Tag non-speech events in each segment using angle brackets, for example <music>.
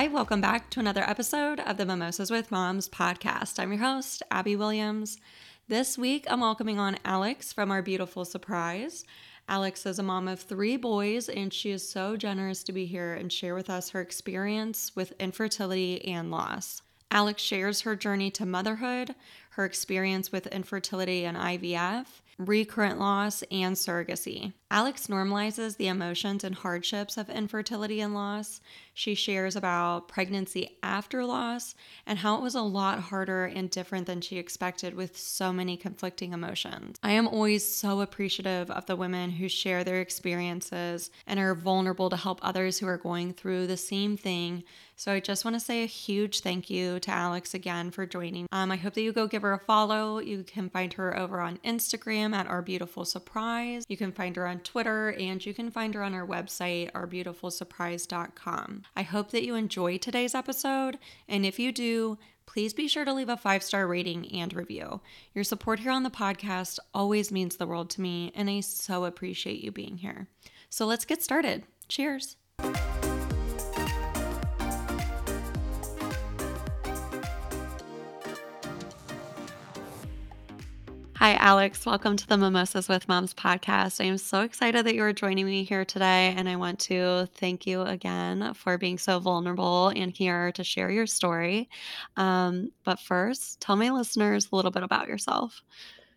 Hi, welcome back to another episode of the Mimosas with Moms podcast. I'm your host, Abby Williams. This week, I'm welcoming on Alex from our beautiful surprise. Alex is a mom of three boys, and she is so generous to be here and share with us her experience with infertility and loss. Alex shares her journey to motherhood, her experience with infertility and IVF, recurrent loss, and surrogacy. Alex normalizes the emotions and hardships of infertility and loss. She shares about pregnancy after loss and how it was a lot harder and different than she expected with so many conflicting emotions. I am always so appreciative of the women who share their experiences and are vulnerable to help others who are going through the same thing. So I just want to say a huge thank you to Alex again for joining. Um, I hope that you go give her a follow. You can find her over on Instagram at Our Beautiful Surprise. You can find her on Twitter, and you can find her on our website, ourbeautifulsurprise.com. I hope that you enjoy today's episode, and if you do, please be sure to leave a five star rating and review. Your support here on the podcast always means the world to me, and I so appreciate you being here. So let's get started. Cheers. Hi, Alex. Welcome to the Mimosas with Moms podcast. I am so excited that you are joining me here today, and I want to thank you again for being so vulnerable and here to share your story. Um, but first, tell my listeners a little bit about yourself.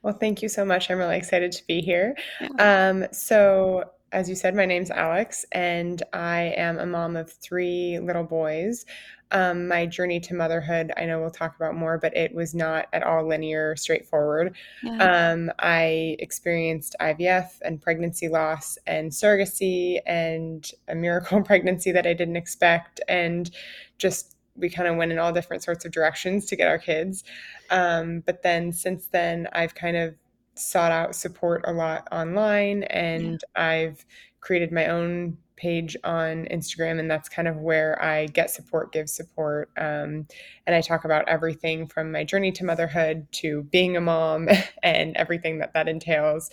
Well, thank you so much. I'm really excited to be here. Yeah. Um, so, as you said, my name's Alex, and I am a mom of three little boys um, my journey to motherhood, I know we'll talk about more, but it was not at all linear, straightforward. Yeah. Um, I experienced IVF and pregnancy loss and surrogacy and a miracle <laughs> pregnancy that I didn't expect. And just we kind of went in all different sorts of directions to get our kids. Um, but then since then, I've kind of sought out support a lot online and yeah. I've created my own page on Instagram, and that's kind of where I get support, give support. Um, and I talk about everything from my journey to motherhood to being a mom <laughs> and everything that that entails,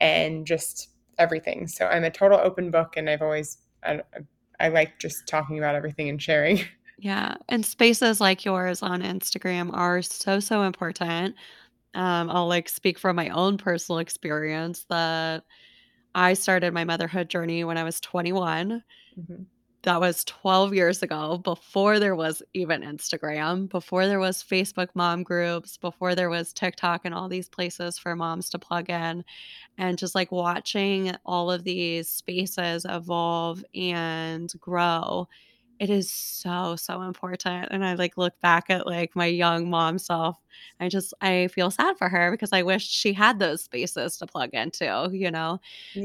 and just everything. So I'm a total open book, and I've always, I, I like just talking about everything and sharing. <laughs> Yeah. And spaces like yours on Instagram are so, so important. Um, I'll like speak from my own personal experience that I started my motherhood journey when I was 21. Mhm. That was 12 years ago, before there was even Instagram, before there was Facebook mom groups, before there was TikTok and all these places for moms to plug in. And just like watching all of these spaces evolve and grow it is so, so important, and I, like, look back at, like, my young mom self, I just I feel sad for her because I wish she had those spaces to plug into, you know?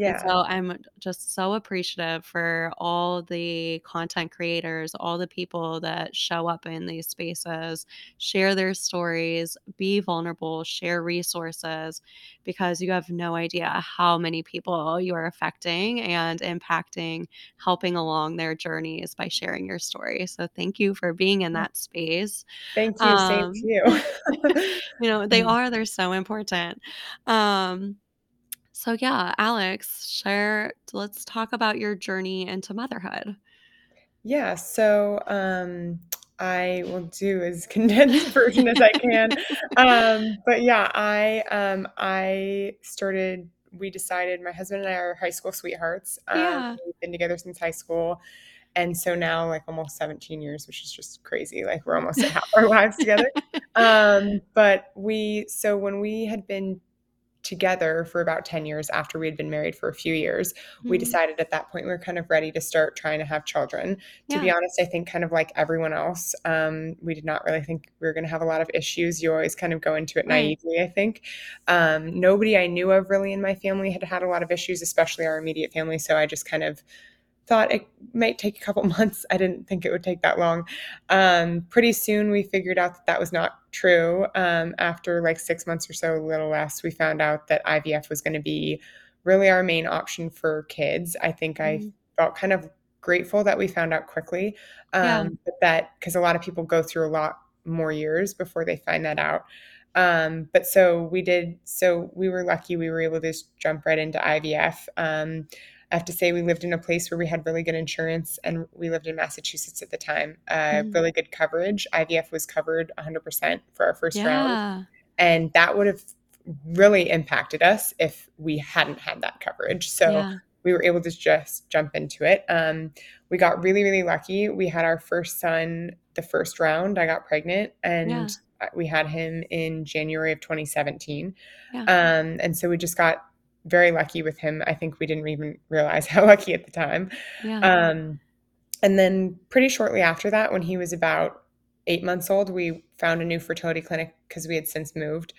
And so I'm just so appreciative for all the content creators, all the people that show up in these spaces, share their stories, be vulnerable, share resources, because you have no idea how many people you are affecting and impacting, helping along their journeys by sharing sharing your story. So thank you for being in that space. Thank you. Um, Same to you. <laughs> <laughs> you know, they are, they're so important. Um, so yeah, Alex, share let's talk about your journey into motherhood. Yeah, so um I will do as <laughs> condensed version as I can. Um, but yeah, I um, I started. We decided my husband and I are high school sweethearts. Um, yeah. We've been together since high school, and so now like almost 17 years which is just crazy like we're almost at half our lives together um, but we so when we had been together for about 10 years after we had been married for a few years mm-hmm. we decided at that point we were kind of ready to start trying to have children yeah. to be honest i think kind of like everyone else um, we did not really think we were going to have a lot of issues you always kind of go into it naively right. i think um, nobody i knew of really in my family had had a lot of issues especially our immediate family so i just kind of thought it might take a couple <laughs> months. I didn't think it would take that long. Um, pretty soon, we figured out that that was not true. Um, after like six months or so, a little less, we found out that IVF was going to be really our main option for kids. I think mm-hmm. I felt kind of grateful that we found out quickly. Um, yeah. But that because a lot of people go through a lot more years before they find that out. Um, but so we did, so we were lucky we were able to just jump right into IVF. Um, I have to say we lived in a place where we had really good insurance, and we lived in Massachusetts at the time. Uh, Mhm. really good coverage. IVF was covered 100% for our first round, and that would have really impacted us if we hadn't had that coverage. So Yeah. we were able to just jump into it. Um, we got really, really lucky. We had our first son the first round. I got pregnant, and Yeah. we had him in January of 2017. Yeah. Um, and so we just got very lucky with him. I think we didn't even realize <laughs> how lucky at the time. Yeah. Um, and then pretty shortly after that, when he was about eight months old, we found a new fertility clinic because we had since moved.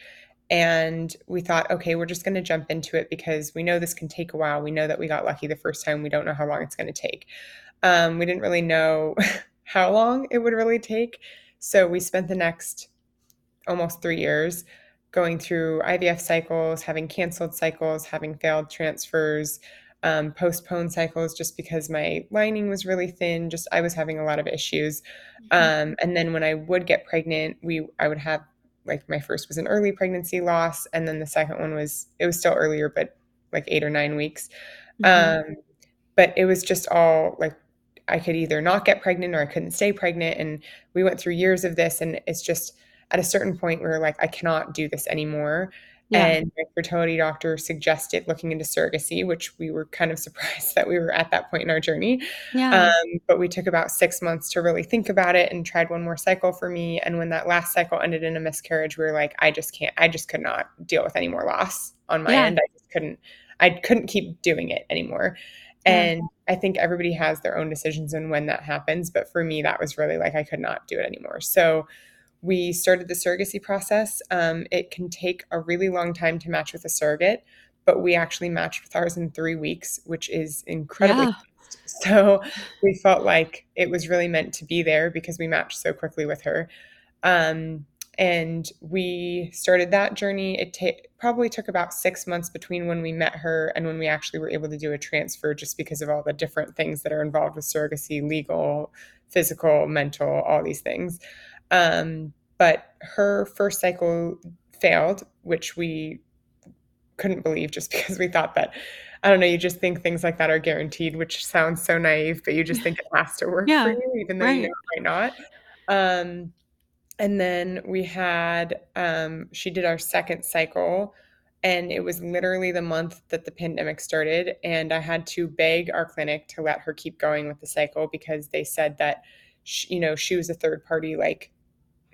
And we thought, okay, we're just going to jump into it because we know this can take a while. We know that we got lucky the first time. We don't know how long it's going to take. Um, we didn't really know <laughs> how long it would really take. So we spent the next almost three years going through IVF cycles, having canceled cycles, having failed transfers, um, postponed cycles just because my lining was really thin. Just I was having a lot of issues. Mhm. Um, and then when I would get pregnant, we I would have like my first was an early pregnancy loss, and then the second one was it was still earlier, but like eight or nine weeks. Mhm. Um, but it was just all like I could either not get pregnant or I couldn't stay pregnant. And we went through years of this, and it's just at a certain point we were like, I cannot do this anymore. Yeah. And my fertility doctor suggested looking into surrogacy, which we were kind of <laughs> surprised that we were at that point in our journey. Yeah. Um, but we took about six months to really think about it and tried one more cycle for me. And when that last cycle ended in a miscarriage, we were like, I just can't, I just could not deal with any more loss on my Yeah. end. I just couldn't, I couldn't keep doing it anymore. Yeah. And I think everybody has their own decisions on when that happens. But for me, that was really like I could not do it anymore. So we started the surrogacy process. Um, it can take a really long time to match with a surrogate, but we actually matched with ours in three weeks, which is incredibly Yeah. <laughs> So we felt like it was really meant to be there because we matched so quickly with her. Um, and we started that journey. It ta- probably took about six months between when we met her and when we actually were able to do a transfer, just because of all the different things that are involved with surrogacy legal, physical, mental, all these things. Um, but her first cycle failed, which we couldn't believe just <laughs> because we thought that I don't know, you just think things like that are guaranteed, which sounds so naive, but you just think it has to work Yeah, for you, even though you know it might not. Um, and then we had um, she did our second cycle, and it was literally the month that the pandemic started, and I had to beg our clinic to let her keep going with the cycle because they said that sh you know, she was a third party, like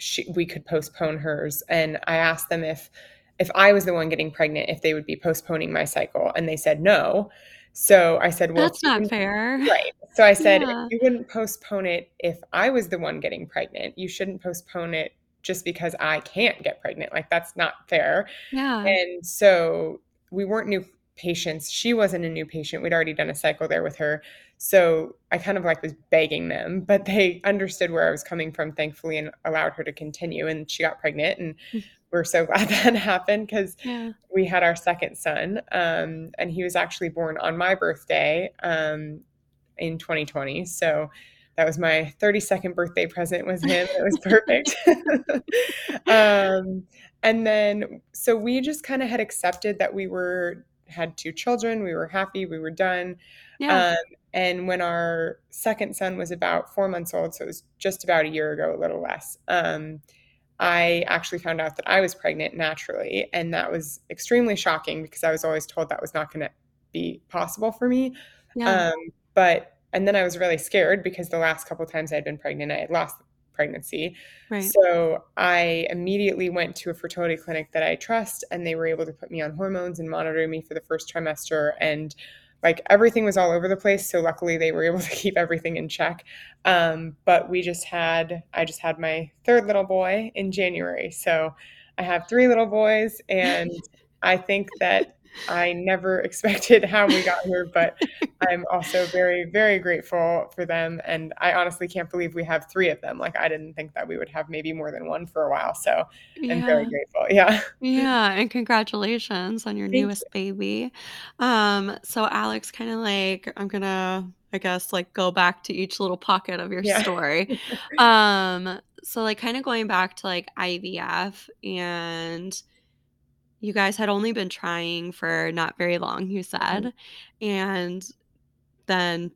she, we could postpone hers. And I asked them if if I was the one getting pregnant, if they would be postponing my cycle, and they said no. So I said, well, That's not fair. <laughs> right. So I said, Yeah. you wouldn't postpone it if I was the one getting pregnant, you shouldn't postpone it just because I can't get pregnant. Like that's not fair. Yeah. And so we weren't new patients. She wasn't a new patient. We'd already done a cycle there with her. So I kind of like was begging them, but they understood where I was coming from, thankfully, and allowed her to continue. And she got pregnant. And Mm. we're so <laughs> glad that happened because Yeah. we had our second son. Um, and he was actually born on my birthday um, in 2020. So that was my 32nd birthday present was him. It was perfect. <laughs> um, and then so we just kind of had accepted that we were had two children we were happy we were done Yeah. um, and when our second son was about four months old so it was just about a year ago a little less um, i actually found out that i was pregnant naturally and that was extremely shocking because i was always told that was not going to be possible for me Yeah. um, but and then I was really scared because the last couple times I had been pregnant, I had lost pregnancy. Right. So I immediately went to a fertility clinic that I trust, and they were able to put me on hormones and monitor me for the first trimester. And like everything was all over the place. So luckily they were <laughs> able to keep everything in check. Um, but we just had, I just had my third little boy in January. So I have three little boys, and <laughs> I think that I never <laughs> expected how we got here, but I'm also very, very grateful for them. And I honestly can't believe we have three of them. Like, I didn't think that we would have maybe more than one for a while. So I'm very grateful. Yeah. Yeah, and congratulations on your Thank you. newest baby. Um, so Alex, kind of like I'm gonna, I guess, like go back to each little pocket of your Yeah. story. <laughs> Um, so like kind of going back to like IVF and you guys had only been trying for not very long, you Mhm. said. And then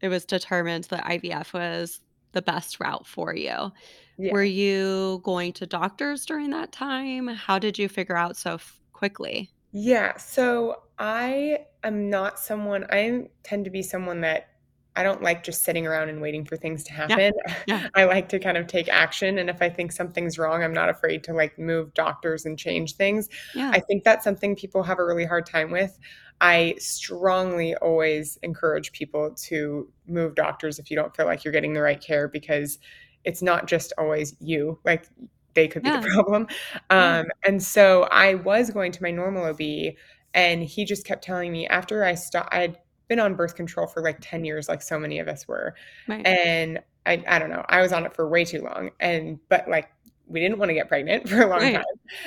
it was determined that IVF was the best route for you. Yeah. Were you going to doctors during that time? How did you figure out so f- quickly? Yeah, so I am not someone I tend to be someone that I don't like just sitting around and waiting for things to happen. Yeah. <laughs> I like to kind of take action, and if I think something's wrong, I'm not afraid to, like, move doctors and change things. Yeah. I think that's something people have a really hard time with. I strongly always encourage people to move doctors if you don't feel like you're getting the right care because it's not just always you, like, they could be the Yeah. problem. Yeah. Um, and so I was going to my normal OB, and he just kept telling me after I stopped, I'd been on birth control for like 10 years, like so many of us were. Right. And I, I don't know, I was on it for way too long. And, but like, we didn't want to get pregnant <laughs> for a long Right. time.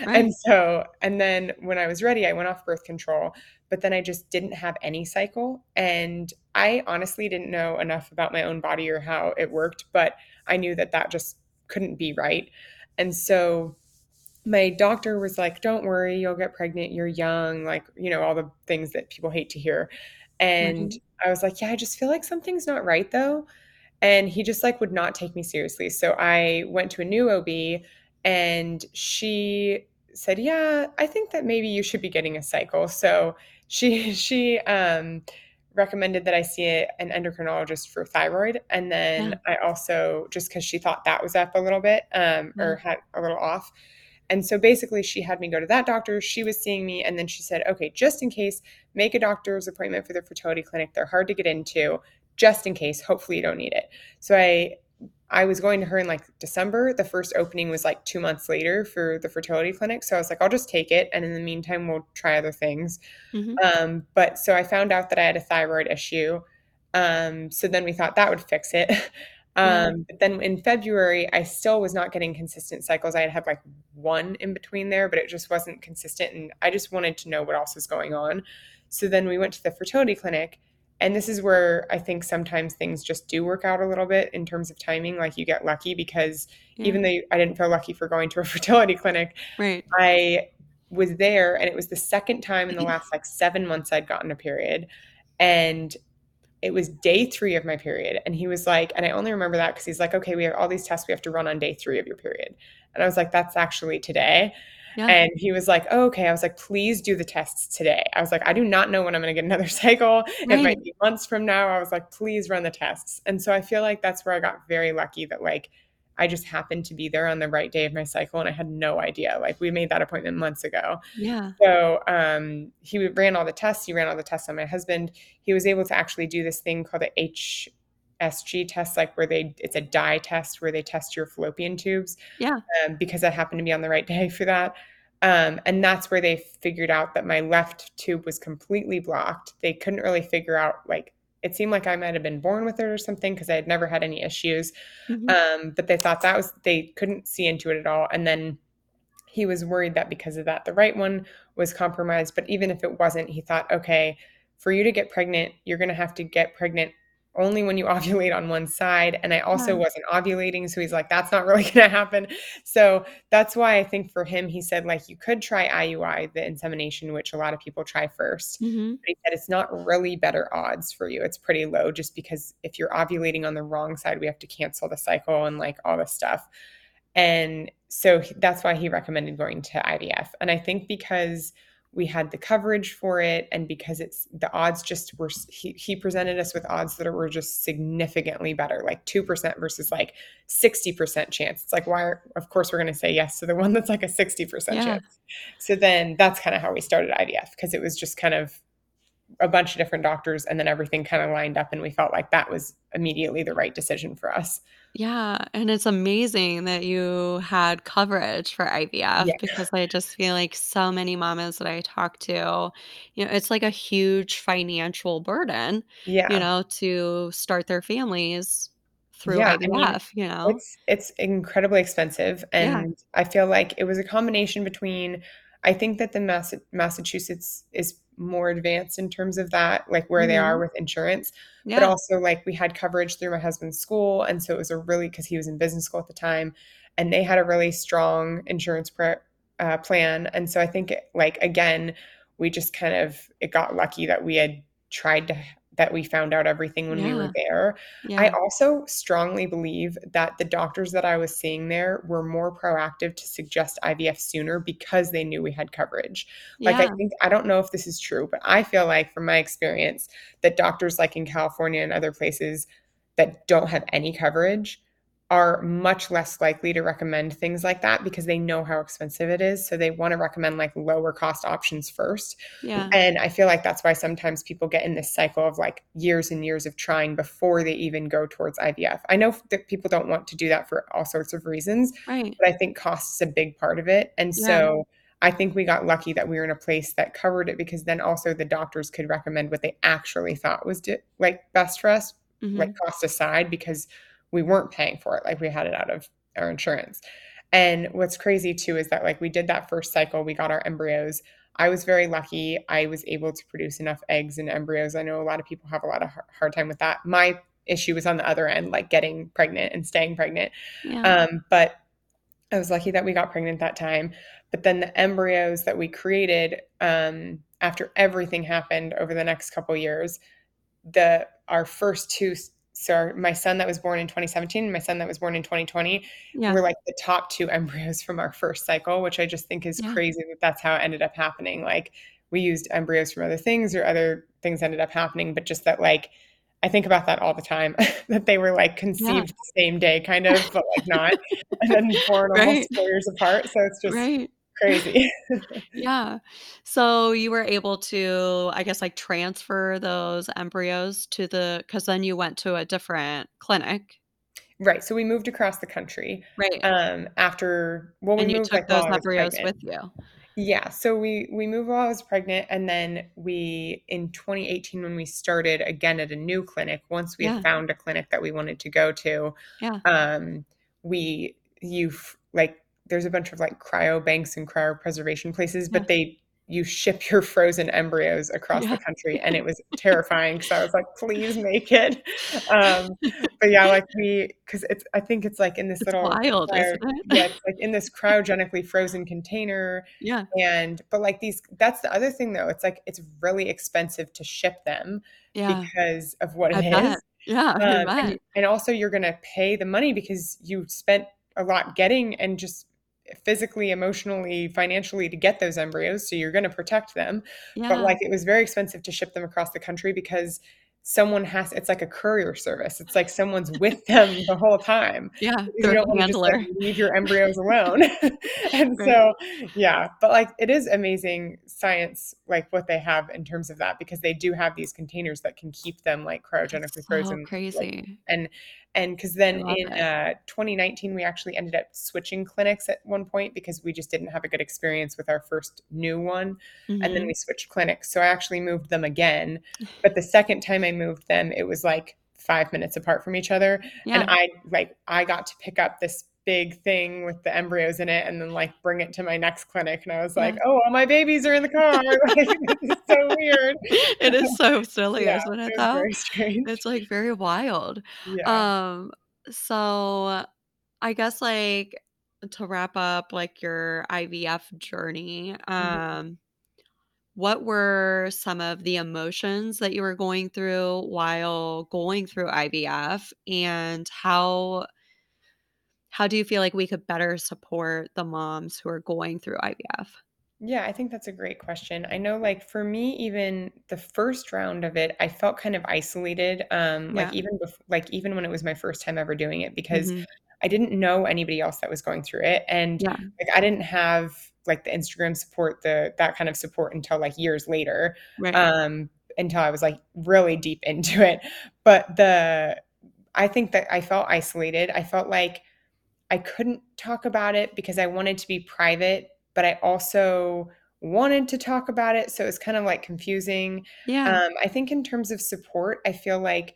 Right. And so, and then when I was ready, I went off birth control, but then I just didn't have any cycle. And I honestly didn't know enough about my own body or how it worked, but I knew that that just couldn't be right. And so my doctor was like, Don't worry, you'll get pregnant. You're young, like, you know, all the things that people hate to hear. And Right. I was like, Yeah, I just feel like something's not right though. And he just like would not take me seriously. So I went to a new OB and she said, "Yeah, I think that maybe you should be getting a cycle." So she <laughs> she um recommended that I see a, an endocrinologist for thyroid and then Yeah. I also just cuz she thought that was up a little bit um Yeah. or had a little off. And so basically she had me go to that doctor, she was seeing me and then she said, "Okay, just in case, make a doctor's appointment for the fertility clinic. They're hard to get into just in case. Hopefully you don't need it." So I I was going to her in like December. The first opening was like 2 months later for the fertility clinic. So I was like, I'll just take it and in the meantime we'll try other things. Mhm. Um but so I found out that I had a thyroid issue. Um so then we thought that would fix it. <laughs> Um but then in February I still was not getting consistent cycles. I had had like one in between there, but it just wasn't consistent and I just wanted to know what else was going on. So then we went to the fertility clinic and this is where I think sometimes things just do work out a little bit in terms of timing. Like you get lucky because Yeah. even though I didn't feel lucky for going to a <laughs> fertility clinic, Right. I was there and it was the second time in the last like seven months I'd gotten a period. And it was day three of my period. And he was like, and I only remember that because he's like, okay, we have all these tests we have to run on day three of your period. And I was like, that's actually today. Yeah. And he was like, oh, okay. I was like, please do the tests today. I was like, I do not know when I'm going to get another <laughs> cycle. It might be months from now. I was like, please run the tests. And so I feel like that's where I got very lucky that like I just happened to be there on the right day of my cycle and I had no idea. Like we made that appointment months ago. Yeah. So um, he ran all the tests. He ran all the tests on my husband. He was able to actually do this thing called the HSG test, like where they it's a dye test where they test your fallopian tubes. Yeah. Um, because I happened to be on the right <laughs> day for that. Um, and that's where they figured out that my left tube was completely blocked. They couldn't really figure out like it seemed like I might have been born with it or something because I had never had any issues. Mhm. Um, but they thought that was they couldn't see into it at all. And then he was worried that because of that, the right one was compromised. But even if it wasn't, he thought, okay, for you to get pregnant, you're going to have to get pregnant only when you <laughs> ovulate on one side. And I also Yeah. wasn't ovulating. So he's like, that's not really <laughs> going to happen. So that's why I think for him, he said, like, you could try IUI, the insemination, which a lot of people try first. Mhm. But he said it's not really better odds for you. It's pretty low just because if you're ovulating on the wrong side, we have to cancel the cycle and like all this stuff. And so that's why he recommended going to IVF. And I think because we had the coverage for it and because it's the odds just were he, he presented us with odds that were just significantly better like 2% versus like 60% chance it's like why are, of course we're going to say yes to the one that's like a 60% Yeah. chance so then that's kind of how we started IVF because it was just kind of a bunch of different doctors and then everything kind of lined up and we felt like that was immediately the right decision for us. Yeah, and it's amazing that you had coverage for IVF Yeah. because I just feel like so many mamas that I talk to, you know, it's like a huge financial burden, you Yeah. know, to start their families through Yeah, I mean, IVF, you know? it's it's incredibly expensive Yeah. and I feel like it was a combination between I think that the Massa Massachusetts is more advanced in terms of that, like where they are Mhm. with insurance, but also like we had coverage through my husband's school and so it was a really because he was in business school at the time and they had a really strong insurance pre- uh, plan and so I think it, like again we just kind of it got lucky that we had tried to that we found out everything when we were Yeah. there. I also strongly believe that the doctors that I was seeing there were more proactive to suggest IVF sooner because they knew we had coverage. Like, I think I don't know if this is true, but I feel like from my experience that doctors like in California and other places that don't have any coverage are much less likely to recommend things like that because they know how expensive it is, so they wanna recommend, like, lower cost options first. Yeah. And I feel like that's why sometimes people get in this cycle of, like, years and years of trying before they even go towards IVF. I know that people don't want to do that for all sorts of reasons, Right. but I think cost is a big part of it, and Yeah. so I think we got lucky that we were in a place that covered it because then also the doctors could recommend what they actually thought was d like, best for us, like, Mhm. cost aside, because we weren't paying for it, like, we had it out of our insurance. And what's crazy too is that, like, we did that first cycle, we got our embryos. I was very lucky, I was able to produce enough eggs and embryos. I know a lot of people have a lot of hard time with that. My issue was on the other end, like, getting pregnant and staying pregnant. Yeah. Um, but I was lucky that we got pregnant that time. But then the embryos that we created, um, after everything happened over the next couple years, the our first 2 s so our my son that was born in 2017 and my son that was born in 2020 Yeah. were, like, the top 2 embryos from our first cycle, which I just think is Yeah. crazy that that's how it ended up happening. Like, we used embryos from other things or other things ended up happening, but just that, like I think about that all the time, <laughs> that they were, like, Yeah. conceived the same day kind of, but, like, not, and then born <laughs> Right. almost 4 years apart, so it's just Right. Crazy. <laughs> Yeah. So you were able to, I guess, like, transfer those embryos to the, because then you went to a different clinic. Right, so we moved across the country, Right. um, after well, we And you moved, took like, those embryos with you. Yeah, so we we moved while I was pregnant, and then we in 2018, when we started again at a new clinic, once we had Yeah. found a clinic that we wanted to go to, Yeah. um, we you like, there's a bunch of, like, cryo banks and cryopreservation places, Yeah. but they you ship your frozen embryos across the country, and it <laughs> was terrifying, so I was like, "Please make it." Um, but yeah, like, we because it's I think it's, like, in this It's little wild, cryo isn't it? yeah, it's, like, in this cryogenically frozen container, Yeah. and but, like, these that's the other thing, though, it's, like, it's really expensive to ship them Yeah. because of what I it bet. is. Yeah, Um, and and also you're gonna pay the money because you spent a lot getting and just physically, emotionally, financially to get those embryos, so you're gonna protect them. Yeah. But, like, it was very expensive to ship them across the country because someone has it's like a courier service. It's like someone's with <laughs> them the whole time. Yeah, you don't wanna just, like, leave your embryos alone. <laughs> <laughs> And Right. so, yeah, but, like, it is amazing science, like, what they have in terms of that because they do have these containers that can keep them, like, cryogenically That's so frozen, like crazy. and and 'cause because then in, uh, 2019, we actually ended up switching clinics at one point because we just didn't have a good experience with our first new one, and then Mhm. we switched clinics, so I actually moved them again, but the second time I moved them, it was, like, 5 minutes apart from each other, and I like, I got to pick up this big thing with the embryos in it and then, like, bring it to my next clinic, and I was like, Yeah. "Oh, all my babies are in the car." <laughs> Like, this so weird. It is so silly, Yeah, isn't it, it was though? very strange. It's, like, very wild. Yeah. Um, so I guess, like, to wrap up, like, your IVF journey, Mhm. um, what were some of the emotions that you were going through while going through IVF, and how how do you feel like we could better support the moms who are going through IVF? Yeah, I think that's a great question. I know, like, for me, even the first round of it, I felt kind of isolated, um, like, even bef like, even when it was my first time ever doing it because Mhm. I didn't know anybody else that was going through it, and, Yeah. like, I didn't have, like, the Instagram support, the that kind of support until, like, years later, Right. um, until I was, like, really deep <laughs> into it. But the I think that I felt isolated. I felt like I couldn't talk about it because I wanted to be private, but I also wanted to talk about it, so it's kind of, like, confusing. Yeah. Um, I think in terms of support, I feel like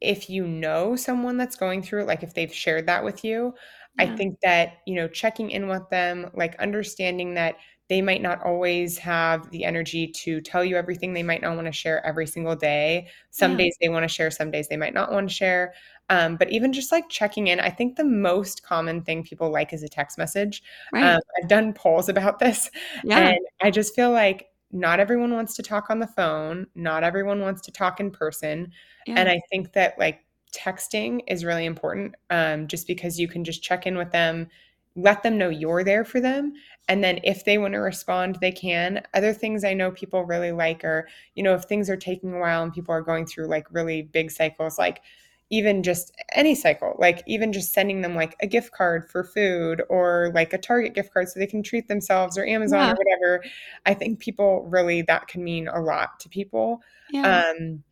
if you know someone that's going through it, like, if they've shared that with you, I think that, you know, checking in with them, like, understanding that they might not always have the energy to tell you everything, they might not wanna share every single day. Some Yeah. days they wanna share, some days they might not wanna share. Um, but even just, like, checking in, I think the most common thing people like is a text message. Um, I've done polls about this, Yeah. and I just feel like not everyone wants to talk on the phone, not everyone wants to talk in person. Yeah. And I think that like texting is really important um, just because you can just check in with them, let them know you're there for them. And then if they want to respond, they can. Other things I know people really like are, you know, if things are taking a while and people are going through like really big cycles, like even just any cycle, like even just sending them like a gift card for food or like a Target gift card so they can treat themselves or Amazon Yeah. or whatever. I think people really that can mean a lot to people. Yeah. Um,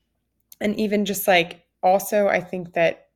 and even just like also, I think that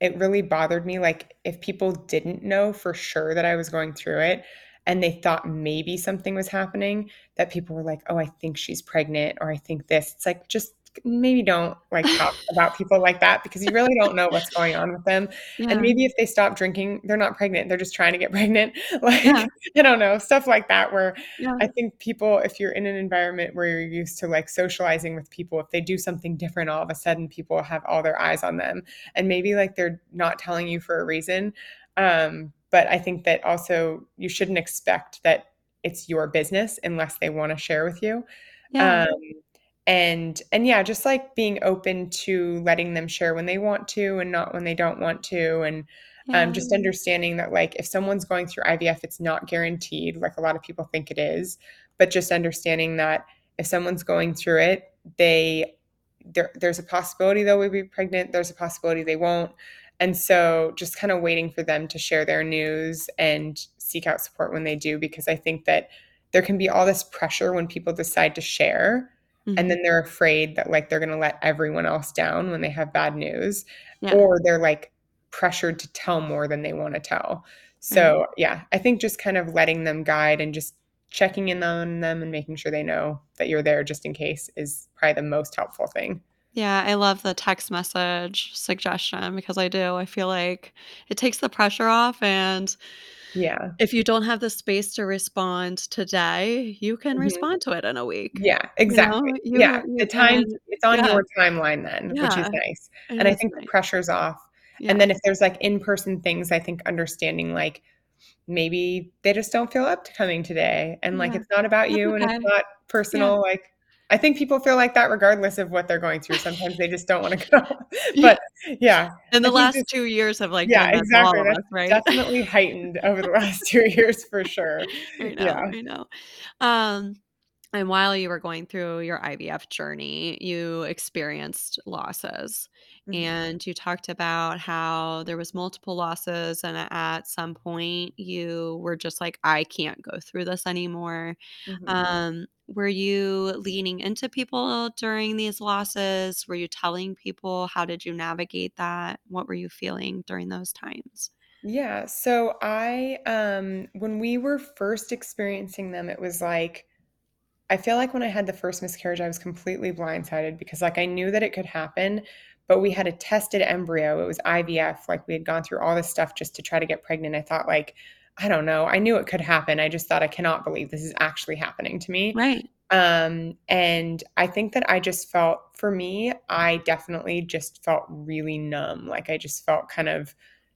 it really bothered me like if people didn't know for sure that I was going through it and they thought maybe something was happening, that people were like, "Oh, I think she's pregnant," or "I think this." It's like just maybe don't like talk <laughs> about people like that because you really don't know what's going on with them. Yeah. And maybe if they stop drinking, they're not pregnant. They're just trying to get <laughs> pregnant. Like Yeah. I don't know, stuff like that where Yeah. I think people if you're in an environment where you're used to like socializing with people, if they do something different all of a sudden people have all their eyes on them and maybe like they're not telling you for a reason. Um but I think that also you shouldn't expect that it's your business unless they want to share with you. Yeah. Um, and and yeah, just like being open to letting them share when they want to and not when they don't want to, and Yeah. um, just understanding that like if someone's going through IVF, it's not guaranteed, like a lot of people think it is, but just understanding that if someone's going through it, they there, there's a possibility they'll be pregnant. There's a possibility they won't. And so just kind of waiting for them to share their news and seek out support when they do, because I think that there can be all this pressure when people decide to share Mhm. and then they're afraid that like they're going to let everyone else down when they have bad news Yeah. or they're like pressured to tell more than they want to tell. So, yeah, I think just kind of letting them guide and just checking in on them and making sure they know that you're there just in case is probably the most helpful thing. Yeah, I love the text message suggestion because I do. I feel like it takes the pressure off and Yeah. if you don't have the space to respond today, you can Mhm. respond to it in a week. Yeah, You know? exactly. You Yeah, you the time can it's on yeah. your timeline then, which is nice. It And I think the pressure's off. Yeah. And then if there's like in-person things, I think understanding like maybe they just don't feel up to coming today and like Yeah. it's not about you and it's not personal like I think people feel like that regardless of what they're going through. Sometimes they just don't want to go. <laughs> But yeah, And the last just 2 years have, like, Yeah, exactly. That's us, right? definitely heightened over the last <laughs> 2 years for sure. <laughs> I know, Yeah. I know. Um, and while you were going through your IVF journey, you experienced losses. Mhm. And you talked about how there was multiple losses and at some point you were just like, "I can't go through this anymore." Mhm. Um, were you leaning into people during these losses? Were you telling people? How did you navigate that? What were you feeling during those times? Yeah, so I um when we were first experiencing them, it was like I feel like when I had the first miscarriage, I was completely blindsided because like I knew that it could happen, but we had a tested embryo. It was IVF. Like we had gone through all this stuff just to try to get pregnant. I thought like, I don't know. I knew it could happen. I just thought I cannot believe this is actually happening to me. Right. Um, and I think that I just felt, for me, I definitely just felt really numb. Like I just felt kind of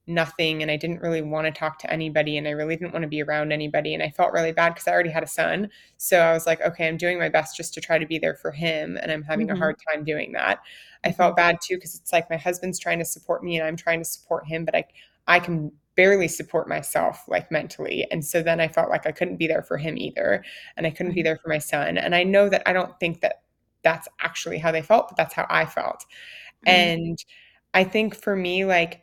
nothing and I didn't really want to talk to anybody and I really didn't want to be around anybody. And I felt really bad because I already had a son. So I was like, okay, I'm doing my best just to try to be there for him. And I'm having Mhm. a mm-hmm. hard time doing that. I felt mm-hmm. bad too because it's like my husband's trying to support me and I'm trying to support him, but I I can barely support myself like mentally. And so then I felt like I couldn't be there for him either and I couldn't be mm-hmm. there for my son. And I know that I don't think that that's actually how they felt, but that's how I felt. Right. And I think for me, like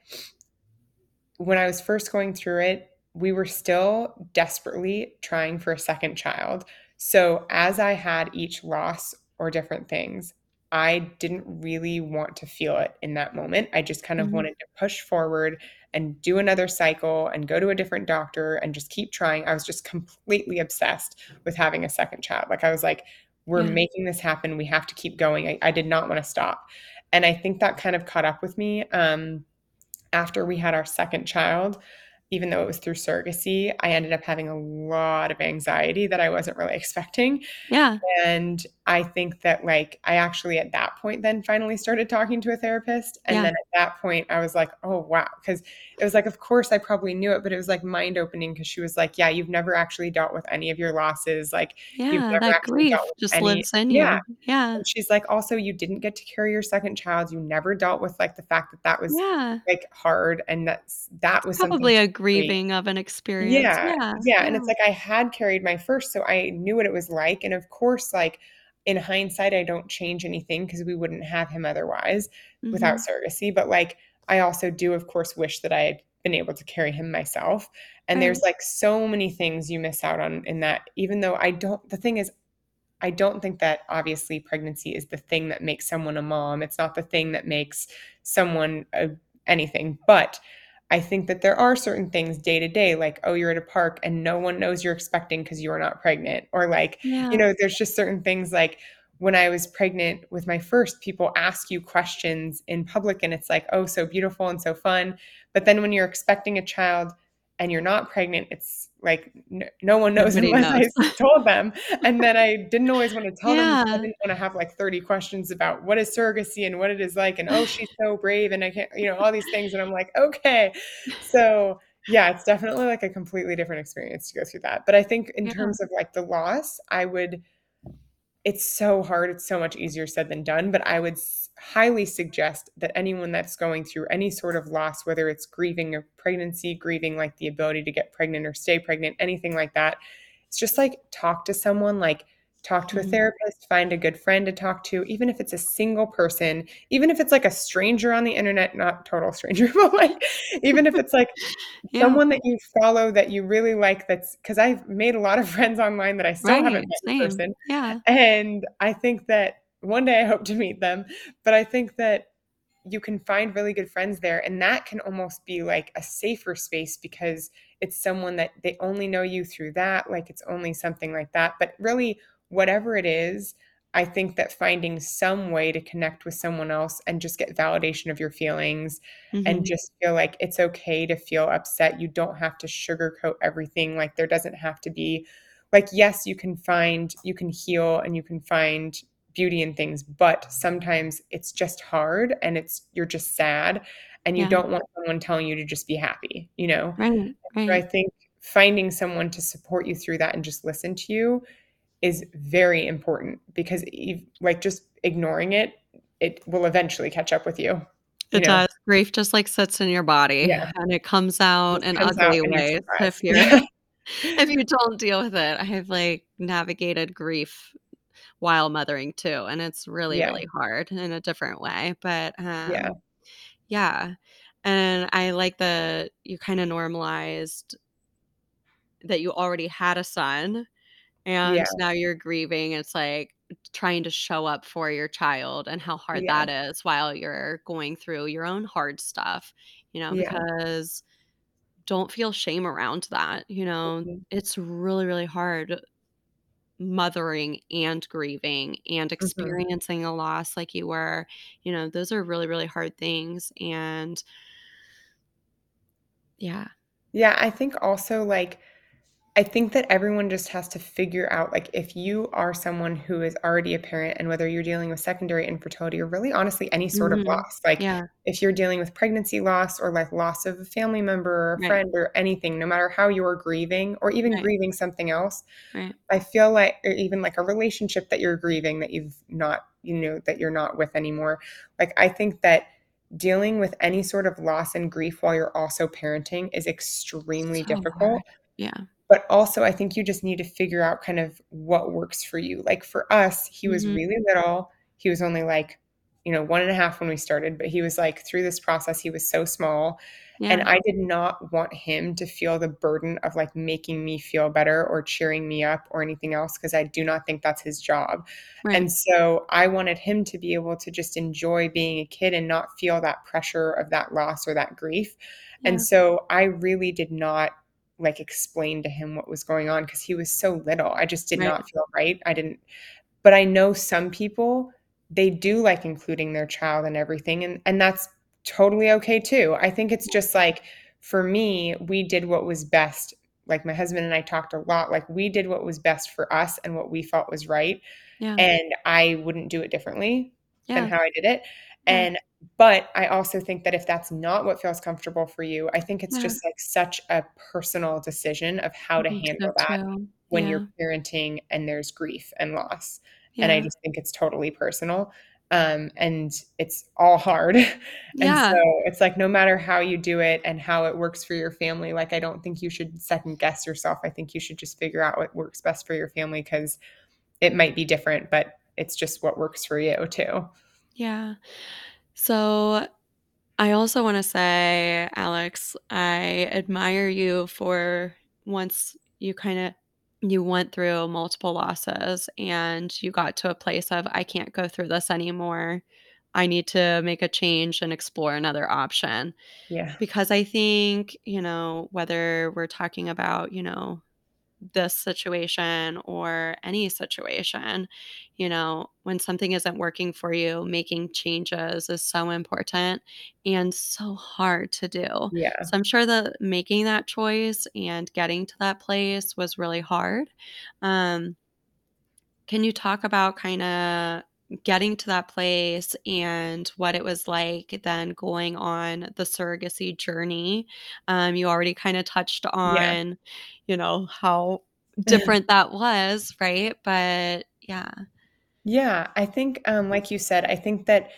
when I was first going through it, we were still desperately trying for a second child. So as I had each loss or different things, I didn't really want to feel it in that moment. I just kind of Mhm. wanted to push forward and do another cycle and go to a different doctor and just keep trying. I was just completely obsessed with having a second child. Like I was like, we're Yeah. making this happen. We have to keep going. I, I did not want to stop. And I think that kind of caught up with me um, after we had our second child. Even though it was through surrogacy, I ended up having a lot of anxiety that I wasn't really <laughs> expecting. Yeah. And I think that, like, I actually at that point then finally started talking to a therapist. And Yeah. then at that point, I was like, oh, wow. Because it was like, of course, I probably knew it, but it was like mind opening because she was like, yeah, you've never actually dealt with any of your losses. Like, you've Yeah, never that actually grief just any. lives in Yeah. you. Yeah. And she's like, also, you didn't get to carry your second child. You never dealt with like the fact that that was Yeah. like hard and that's that was something Probably a grieving of an experience. yeah, Yeah. yeah, and it's like I had carried my first, so I knew what it was like, and of course, like, in hindsight, I don't change anything because we wouldn't have him otherwise without Mhm. surrogacy, but, like, I also do, of course, wish that I had been able to carry him myself, and Right. there's, like, so many things you miss out on in that even though I don't the thing is, I don't think that obviously pregnancy is the thing that makes someone a mom, it's not the thing that makes someone a anything, but I think that there are certain things day to day, like, oh, you're at a park and no one knows you're expecting because you are not pregnant, or like, you know, there's just certain things like when I was pregnant with my first, people ask you questions in public and it's like, oh, so beautiful and so fun. But then when you're expecting a child and you're not pregnant, it's like no, no one knows Nobody unless knows. I <laughs> told them. And then I didn't always want to tell them because I didn't want to have like 30 questions about what is surrogacy and what it is like. And oh, <sighs> she's so brave. And I can't, you know, all these things. And I'm like, okay. So yeah, it's definitely like a completely different experience to go through that. But I think in Yeah. terms of like the loss, I would it's so hard. It's so much easier said than done, but I would highly suggest that anyone that's going through any sort of loss, whether it's grieving a pregnancy, grieving like the ability to get pregnant or stay pregnant, anything like that, it's just like talk to someone, like talk to a Mhm. therapist, find a good friend to talk to, even if it's a single person, even if it's like a stranger on the internet, not total stranger, <laughs> but like even if it's like <laughs> Yeah. someone that you follow that you really like that's because I've made a lot of <laughs> friends online that I still Right. haven't met in person. Yeah. And I think that one day I hope to meet them, but I think that you can find really good friends there and that can almost be like a safer space because it's someone that they only know you through that, like it's only something like that. But really whatever it is, I think that finding some way to connect with someone else and just get validation of your feelings and Mhm. just feel like it's okay to feel upset. You don't have to sugarcoat everything. Like there doesn't have to be like yes, you can find you can heal and you can find beauty in things, but sometimes it's just hard and it's you're just sad and you Yeah. don't want someone telling you to just be happy, you know? Right. So I think finding someone to support you through that and just listen to you is very important because like just ignoring it, it will eventually catch up with you, you It know? does. Grief just, like, sits in your body, Yeah. and it comes out Just in comes out ugly you're ways if you're <laughs> if you don't deal with it. I have, like, navigated grief while mothering too, and it's really, Yeah. really hard in a different way, but, Yeah. um, yeah, and I like that you kinda normalized that you already had a son, Yeah. and now you're grieving, it's like trying to show up for your child and how hard Yeah. that is while you're going through your own hard stuff, you know, Yeah. because don't feel shame around that, you know? Mhm. It's really, really hard mothering and grieving and Mhm. experiencing a loss like you were, you know, those are really, really hard things, and yeah. Yeah, I think also, like I think that everyone just has to figure out, like, if you are someone who is already a parent and whether you're dealing with secondary infertility or really honestly any sort of Mhm. loss, like, Yeah. if you're dealing with pregnancy loss or, like, loss of a family member or a Right. friend or anything, no matter how you're grieving or even Right. grieving something else, Right. I feel like or even, like, a relationship that you're grieving that you've not you know, that you're not with anymore. Like, I think that dealing with any sort of loss and grief while you're also parenting is extremely So difficult. hard. Yeah. But also, I think you just need to figure out kind of what works for you. Like, for us, he was Mhm. really little. He was only, like, you know, 1 and a half when we started, but he was, like through this process, he was so small, and I did not want him to feel the burden of, like, making me feel better or cheering me up or anything else because I do not think that's his job. Right. And so, I wanted him to be able to just enjoy being a kid and not feel that pressure of that loss or that grief. Yeah. And so, I really did not, like, explain to him what was going on because he was so little. I just did Right. not feel right. I didn't but I know some people, they do like including their child and everything, and and that's totally okay too. I think it's just, like, for me, we did what was best. Like my husband and I talked a lot. Like we did what was best for us and what we felt was right. Yeah. And I wouldn't do it differently than how I did it. Yeah. And but I also think that if that's not what feels comfortable for you, I think it's Yeah. just like such a personal decision of how to handle so that too. when Yeah. you're parenting and there's grief and loss. And I just think it's totally personal. Um, and it's all hard. <laughs> And Yeah. so it's like no matter how you do it and how it works for your family, like I don't think you should second guess yourself. I think you should just figure out what works best for your family because it might be different, but it's just what works for you too. Yeah. So I also want to say, Alex, I admire you for once you kind of you went through multiple losses and you got to a place of I can't go through this anymore. I need to make a change and explore another option. Yeah. Because I think, you know, whether we're talking about, you know, this situation or any situation, you know, when something isn't working for you, making changes is so important and so hard to do. Yeah. So I'm sure that making that choice and getting to that place was really hard. Um, can you talk about kind of getting to that place and what it was like then going on the surrogacy journey? Um, you already kind of touched Yeah. on, you know, how <laughs> different that was, right? But yeah. Yeah, I think, um, like you said, I think that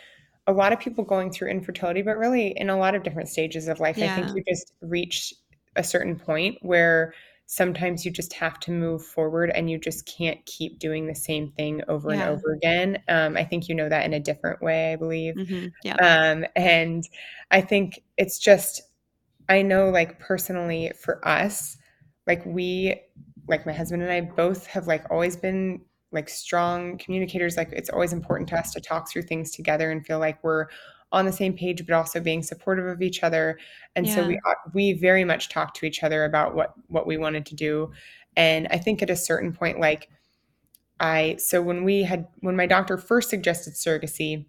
a lot of people going through infertility, but really in a lot of different stages of life, I think you just reach a certain point where sometimes you just have to move forward and you just can't keep doing the same thing over and over again. Um, I think you know that in a different way, I believe. Mhm. Yeah. Um, and I think it's just, I know like personally for us, like we, like my husband and I both have like always been like strong communicators. Like it's always important to us to talk through things together and feel like we're on the same page, but also being supportive of each other. And so we uh, we very much talked to each other about what what we wanted to do. And I think at a certain point, like I so when we had when my doctor first suggested surrogacy,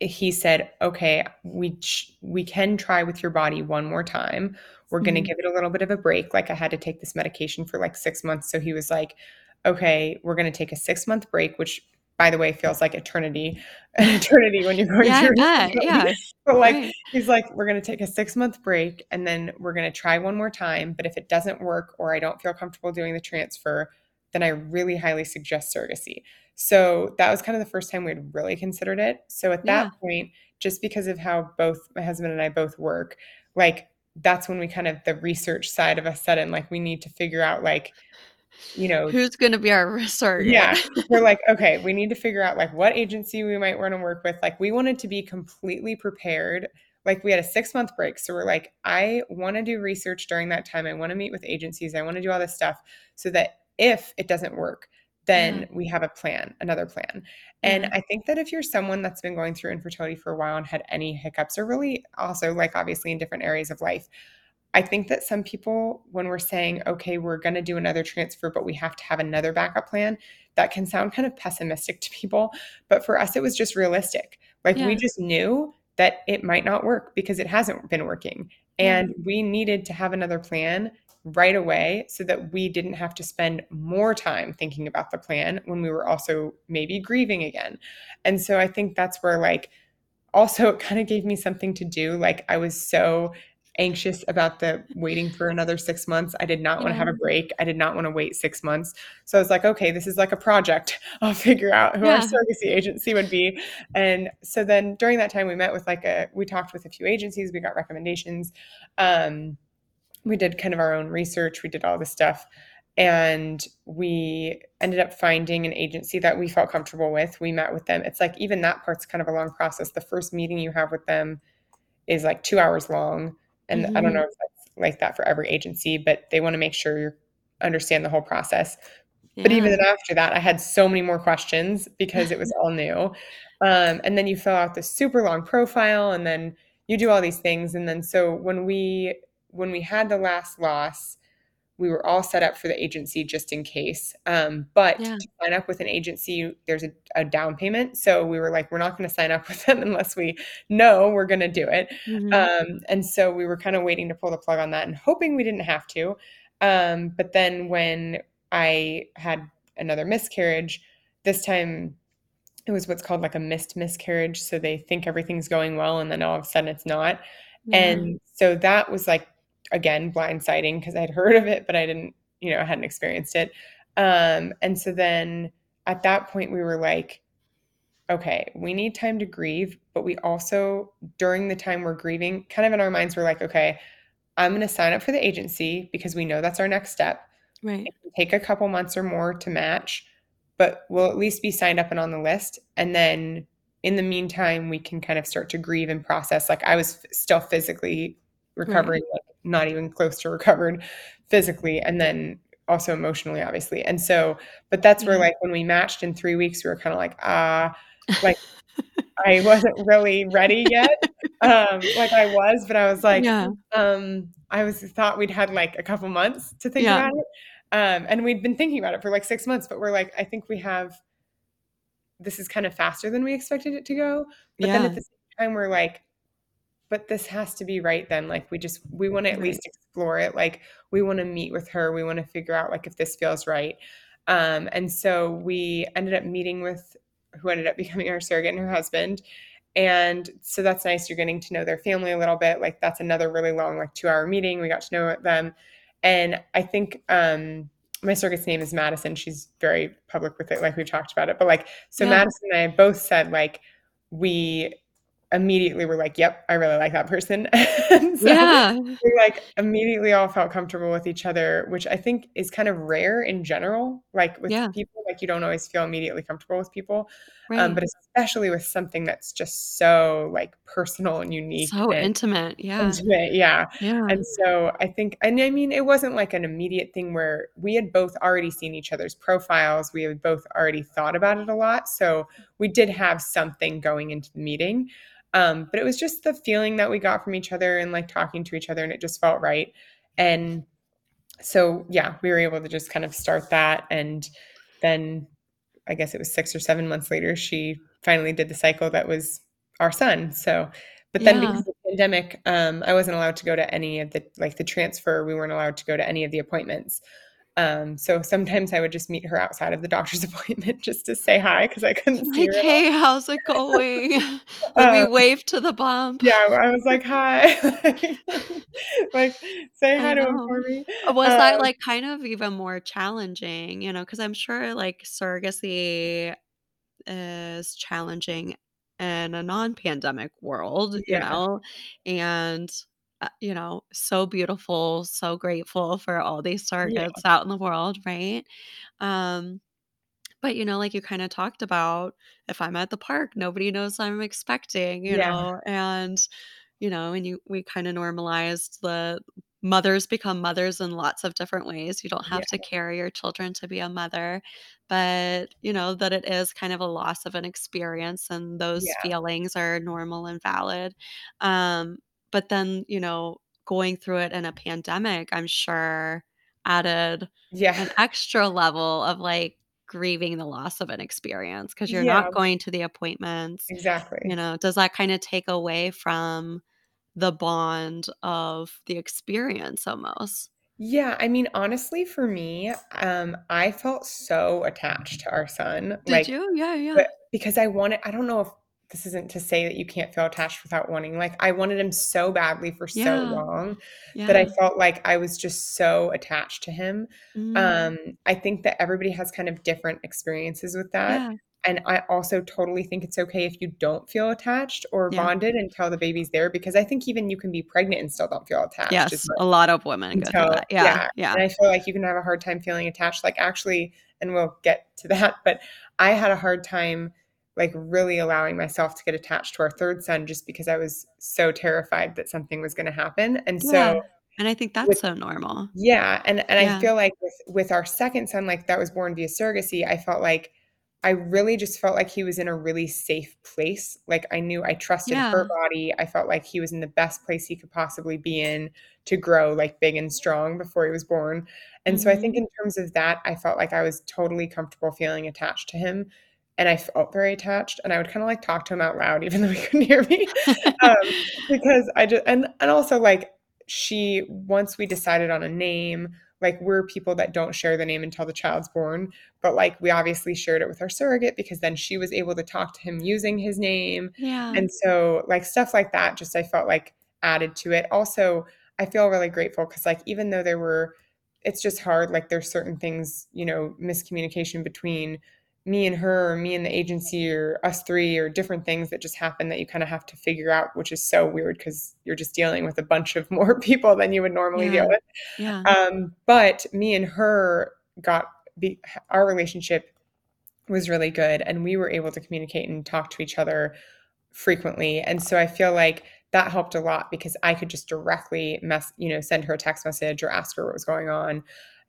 he said, "Okay, we ch- we can try with your body one more time. We're going to give it a little bit of a break. Like I had to take this medication for like 6 months, so he was like, "Okay, we're going to take a 6-month break," which by the way feels like eternity. <laughs> An eternity when you're going Yeah, through bet. <laughs> Yeah. But like Right. he's like, "We're going to take a 6-month break and then we're going to try one more time, but if it doesn't work or I don't feel comfortable doing the transfer, then I really highly suggest surrogacy." So that was kind of the first time we'd really considered it. So at Yeah. that point, just because of how both my husband and I both work, like that's when we kind of the research side of us set in, like we need to figure out like, you know, Who's going to be our <laughs> surrogate? yeah, we're like, okay, we need to figure out like what agency we might want to work with. Like we wanted to be completely prepared. Like we had a six month break. So we're like, I want to do research during that time. I want to meet with agencies. I want to do all this stuff so that if it doesn't work, then Yeah. we have a plan, another plan. And Yeah. I think that if you're someone that's been going through infertility for a while and had any hiccups, or really also like obviously in different areas of life, I think that some people, when we're saying, okay, we're going to do another transfer, but we have to have another backup plan, that can sound kind of pessimistic <laughs> to people. But for us, it was just realistic. Like we just knew that it might not work because it hasn't been working. Yeah. And we needed to have another plan right away so that we didn't have to spend more time thinking about the plan when we were also maybe grieving again. And so I think that's where, like, also it kind of gave me something to do. Like, I was so anxious about the waiting for another six months. I did not want to have a break. I did not want to wait six months. So I was like, okay, this is like a project. <laughs> I'll figure out who our Yeah. surrogacy agency would be. And so then during that time, we met with like a, we talked with a few agencies, we got recommendations. Um, we did kind of our own research, we did all this stuff. And we ended up finding an agency that we felt comfortable with. We met with them. It's like even that part's kind of a long process. The first meeting you have with them is like two hours long. And I don't Mhm. know if that's like that for every agency, but they want to make sure you understand the whole process. But even then after that, I had so many more questions because it was <laughs> all new. Um, and then you fill out this super long profile and then you do all these things. And then so when we when we had the last loss, we were all set up for the agency just in case. Um, but Yeah. to sign up with an agency, there's a, a down payment. So we were like, we're not going to sign up <laughs> with them unless we know we're going to do it. Mhm. Um, and so we were kind of waiting to pull the plug on that and hoping we didn't have to. Um, but then when I had another miscarriage, this time it was what's called like a missed miscarriage. So they think everything's going well and then all of a sudden it's not. Yeah. And so that was like, again, blindsiding because I'd heard of it, but I didn't, you know, I hadn't experienced it. Um, and so then at that point, we were like, okay, we need time to grieve, but we also, during the time we're grieving, kind of in our minds, we're like, okay, I'm going to sign up for the agency because we know that's our next step. right. Take a couple months or more to match, but we'll at least be signed up and on the list. And then in the meantime, we can kind of start to grieve and process. Like I was f- still physically recovering, like not even close to recovered physically, and then also emotionally, obviously. And so, but that's where like when we matched in three weeks, we were kind of like, ah, like I wasn't really ready yet. Um, like I was, but I was <laughs> like, yeah. um, I was thought we'd had like a couple months to think Yeah. about it. Um, and we'd been thinking about it for like six months, but we're like, I think we have this is kind of faster than we expected it to go. But then at the same time, we're like, but this has to be right then. Like we just we want to at least explore it. Like we want to meet with her. We want to figure out like if this feels right. Um, and so we ended up meeting with who ended up <laughs> becoming our surrogate and her husband. And so that's nice. You're getting to know their family a little bit. Like that's another really long, like two hour meeting. We got to know them. And I think um my surrogate's name is Madison. She's very public with it, like we've talked about it. But like so Yeah. Madison and I both said like we immediately we were like, Yep, I really like that person. <laughs> and so yeah. we like immediately all felt comfortable with each other, which I think is kind of rare in general. Like with Yeah. people, like you don't always feel immediately comfortable with people, um, but especially with something that's just so like personal and unique so and intimate. Yeah. intimate. Yeah. Yeah. And so I think, and I mean, it wasn't like an immediate thing where we had both already seen each other's profiles. We had both already thought about it a lot. So we did have something going into the meeting. Um, but it was just the feeling that we got from each other and like talking to each other, and it just felt right. And so, yeah, we were able to just kind of start that. And then I guess it was six or seven months later, she finally did the cycle that was our son. So, but then Yeah. because of the pandemic, um, I wasn't allowed to go to any of the like the transfer. We weren't allowed to go to any of the appointments. Um, so sometimes I would just meet her outside of the doctor's <laughs> appointment just to say hi because I couldn't see like, her. at all. hey, how's it going? <laughs> Um, wave to the bump. yeah, I was like, hi, <laughs> like say I hi to him for me. Was that Um, like kind of even more challenging, you know, because I'm sure like surrogacy is challenging in a non-pandemic world, you know, and uh, you know, so beautiful, so grateful for all these yeah, surrogates out in the world, right? Um, but you know, like you kind of talked about, if I'm at the park, nobody knows I'm expecting, you yeah, know, and you know, and you we kind of normalized the mothers become mothers in lots of different ways. You don't yeah, have to carry your children to be a mother, but you know that it is kind of a loss of an experience and those yeah, feelings are normal and valid. Um, but then, you know, going through it in a pandemic, I'm sure added yeah, an extra level of like grieving the loss of an experience because you're yeah, not going to the appointments. Exactly. You know, does that kind of take away from the bond of the experience almost? Yeah, I mean, honestly, for me, um, I felt so attached to our son, Did like, you? Yeah, yeah. because I wanted, I don't know if this isn't to say that you can't feel attached without wanting, like, I wanted him so badly for so Yeah, long that I felt like I was just so attached to him. Mm, Um, I think that everybody has kind of different experiences with that. yeah, And I also totally think it's okay if you don't feel attached or yeah. bonded until the baby's there, because I think even you can be pregnant and still don't feel attached Yes, much a lot of women go until that. Yeah, yeah. yeah. And I feel like you can have a hard time feeling attached. Like actually, and we'll get to that, <laughs> but I had a hard time like really allowing myself to get attached to our third son just because I was so terrified that something was going to happen. And Yeah, so and I think with that's so normal. yeah, and and I feel like with with our second son, like that was born via surrogacy, I felt like I really just felt like he was in a really safe place. Like I knew I trusted Yeah. her body. I felt like he was in the best place he could possibly be in to grow like big and strong before he was born. And so I think Mhm. in terms of that, I felt like I was totally comfortable feeling attached to him. And I felt very attached. And I would kind of like talk to him out loud, <laughs> even though he couldn't hear me. um, because I just and and also like she once we decided on a name, like we're people that don't share the name until the child's born but like we obviously shared it with our surrogate because then she was able to talk to him using his name Yeah. and so like stuff like that just i felt like added to it also i feel really grateful because like even though there were it's just hard like there's certain things you know miscommunication between me and her or me and the agency or us three or different things that just happen that you kind of have to figure out which is so weird because you're just dealing with a bunch of <laughs> more people than you would normally Yeah. deal with Yeah. um, but me and her got be, our relationship was really good, and we were able to communicate and talk to each other frequently. And so I feel like that helped a lot because I could just directly mess, you know, send her a text message or ask her what was going on.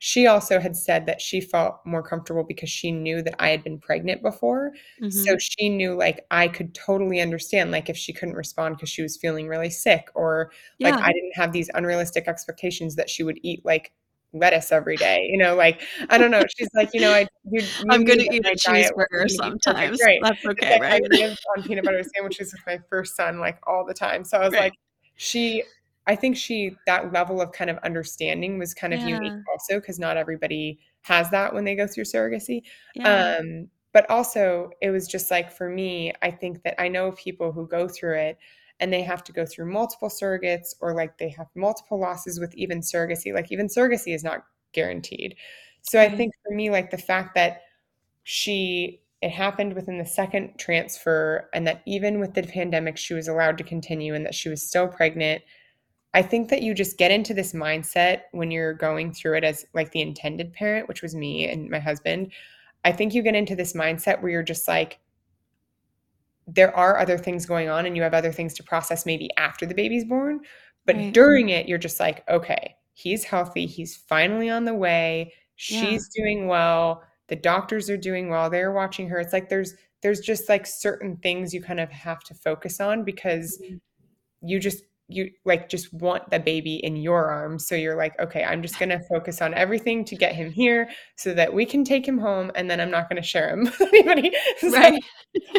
She also had said that she felt more comfortable because she knew that I had been pregnant before. So Mhm. she knew like I could totally understand like if she couldn't respond because she was feeling really sick or like I didn't have these unrealistic expectations that she would eat like lettuce every day, you know, like I don't know. <laughs> She's like, you know, I you, you I'm gonna eat a cheeseburger gonna be perfect, sometimes. right? That's okay, like I right? lived on peanut butter sandwiches with my first son like all the time. So I was Right. like, she I think she that level of kind of understanding was kind of unique also because not everybody has that when they go through surrogacy. Yeah. Um, but also it was just like for me, I think that I know people who go through it and they have to go through multiple surrogates or like they have multiple losses with even surrogacy. Like even surrogacy is not guaranteed. So I think for me, like the fact that she it happened within the second transfer and that even with the pandemic she was allowed to continue and that she was still pregnant i think that you just get into this mindset when you're going through it as like the intended parent which was me and my husband i think you get into this mindset where you're just like there are other things going on and you have other things to process maybe after the baby's born but Right. during it you're just like okay he's healthy he's finally on the way Yeah. she's doing well the doctors are doing well they're watching her it's like there's there's just like certain things you kind of have to focus on because Mhm. you just you like just want the baby in your arms. So you're like okay i'm just going to focus on everything to get him here so that we can take him home and then i'm not going to share him <laughs> with anybody. So- Right.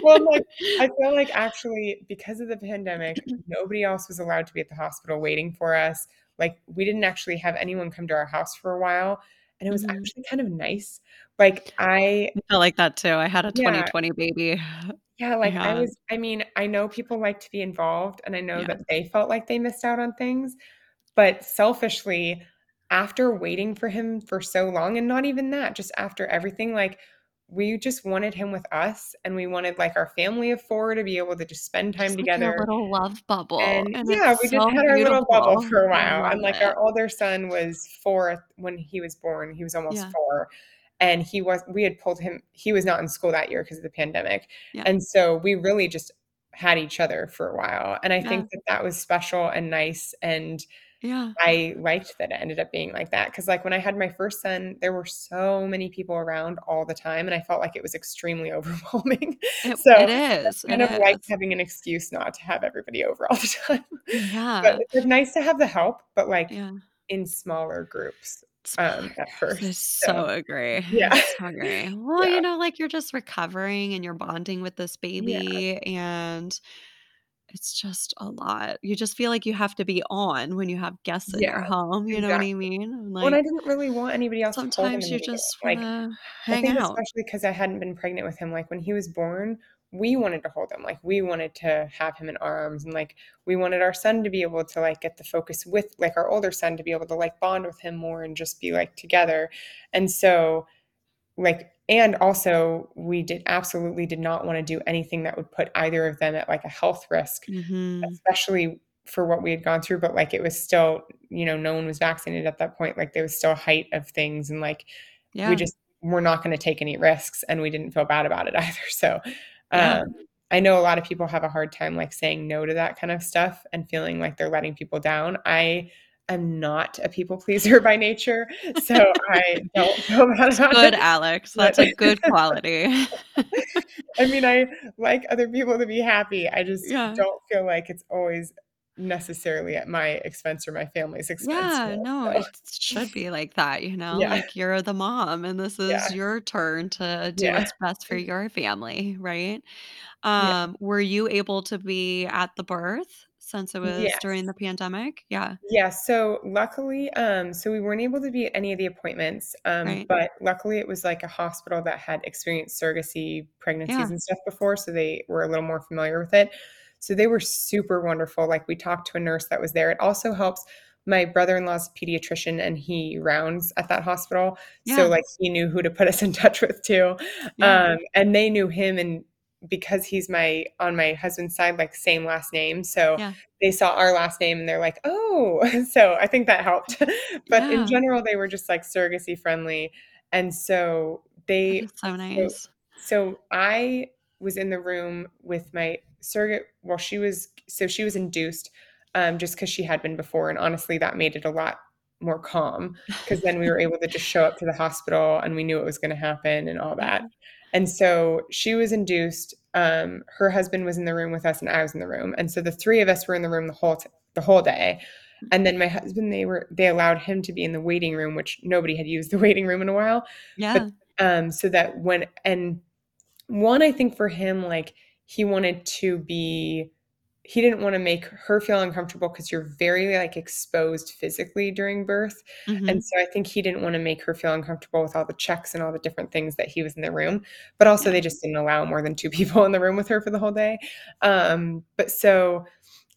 well I'm like <laughs> i feel like actually because of the pandemic nobody else was allowed to be at the hospital waiting for us. Like we didn't actually have anyone come to our house for a while and it was Mhm. actually kind of nice like i I like that too. I had a Yeah. 2020 baby. <sighs> yeah, like I Yeah. was I mean, I know people like to be involved and I know Yeah. that they felt like they missed out on things, but selfishly, after waiting for him for so long and not even that, just after everything, like we just wanted him with us and we wanted like our family of four to be able to just spend time Just like together. little love bubble, And and yeah, we just so had our little bubble for a while. And like it. our older son was four when he was born. He was almost Yeah. four. And he was we had pulled him, he was not in school that year because of the pandemic. Yeah. And so we really just had each other for a while. And I Yeah. think that that was special and nice. And Yeah. I liked that it ended up being like that. Cause like when I had my first son, there were so many people around all the time. And I felt like it was extremely <laughs> overwhelming. It so it is. kind It of like having an excuse not to have everybody over all the time. yeah But it's nice to have the help, but like Yeah. in smaller groups um, at. I <sighs> first. so So agree. <laughs> yeah, so agree. <laughs> Well, yeah, you know, like, you're just recovering and you're bonding with this yeah, baby, and it's just a lot. You just feel like you have to be on when you have guests in yeah, your home, you know what I exactly. mean? And, Well, and I like, didn't really want anybody else to hold him sometimes in the you beginning. just Like I hang think out. especially because I hadn't been pregnant with him, like, when he was born, we wanted to hold him, like, we wanted to have him in our arms, and, like, we wanted our son to be able to, like, get the focus with like, our older son to be able to, like, bond with him more and just be, like, together, and so, like and also, we did absolutely did not wanna do anything that would put either of them at, like, a health risk, Mhm. especially for what we had gone through, but, like, it was still you know, no one was vaccinated at that point, like, there was still a height of things, and, like, we Yeah. just were not gonna take any risks, and we didn't feel bad about it <laughs> either, so, Yeah. um, I know a lot of people have a hard time, like, saying no to that kind of stuff and feeling like they're letting people down. I am not a people pleaser <laughs> by nature, so I don't feel bad It's good, it. Alex. But That's a good quality. <laughs> I mean, I like other people to be happy. I just Yeah. don't feel like it's always necessarily at my expense or my family's expense, Yeah, no, know, it should be like that, you know? Yeah. Like, you're the mom, and this Yeah. is your turn to do Yeah. what's best for <laughs> your family, right? Yeah. Um, were you able to be at the birth since it was during the pandemic? Yeah. Yeah, so luckily, um, so we weren't able to be at any of the appointments, um, Right. but luckily it was like a hospital that had experienced surrogacy pregnancies Yeah. and stuff before, so they were a little more familiar with it. So they were super wonderful, like, we talked to a nurse that was there. It also helps my brother-in-law's pediatrician, and he rounds at that hospital, so, like, he knew who to put us in touch with too, Yeah. um, and they knew him, and because he's my on my husband's side, like, same last name, so Yeah. they saw our last name and they're like, "Oh," <laughs> so I think that helped. <laughs> But in general, they were just, like, surrogacy friendly, and so they so so nice. so I was in the room with my surrogate well, she was so she was induced, um, just 'cause she had been before, and honestly, that made it a lot more calm because then we were able to just show up to the hospital, and we knew it was gonna happen and all that. <laughs> And so she was induced, um, her husband was in the room with us, and I was in the room, and so the 3 of us were in the room the whole t the whole day, and then my husband, they were they allowed him to be in the waiting room, which nobody had used the <laughs> waiting room in a while, but, Yeah. um, so that when and 1, I think for him, like, he wanted to be he didn't wanna make her feel uncomfortable because you're very, like, exposed physically during birth, and Mhm. so I think he didn't wanna make her feel uncomfortable with all the checks and all the different things that he was in the room, but also they just didn't allow more than 2 <laughs> people in the room with her for the whole day. Um, but so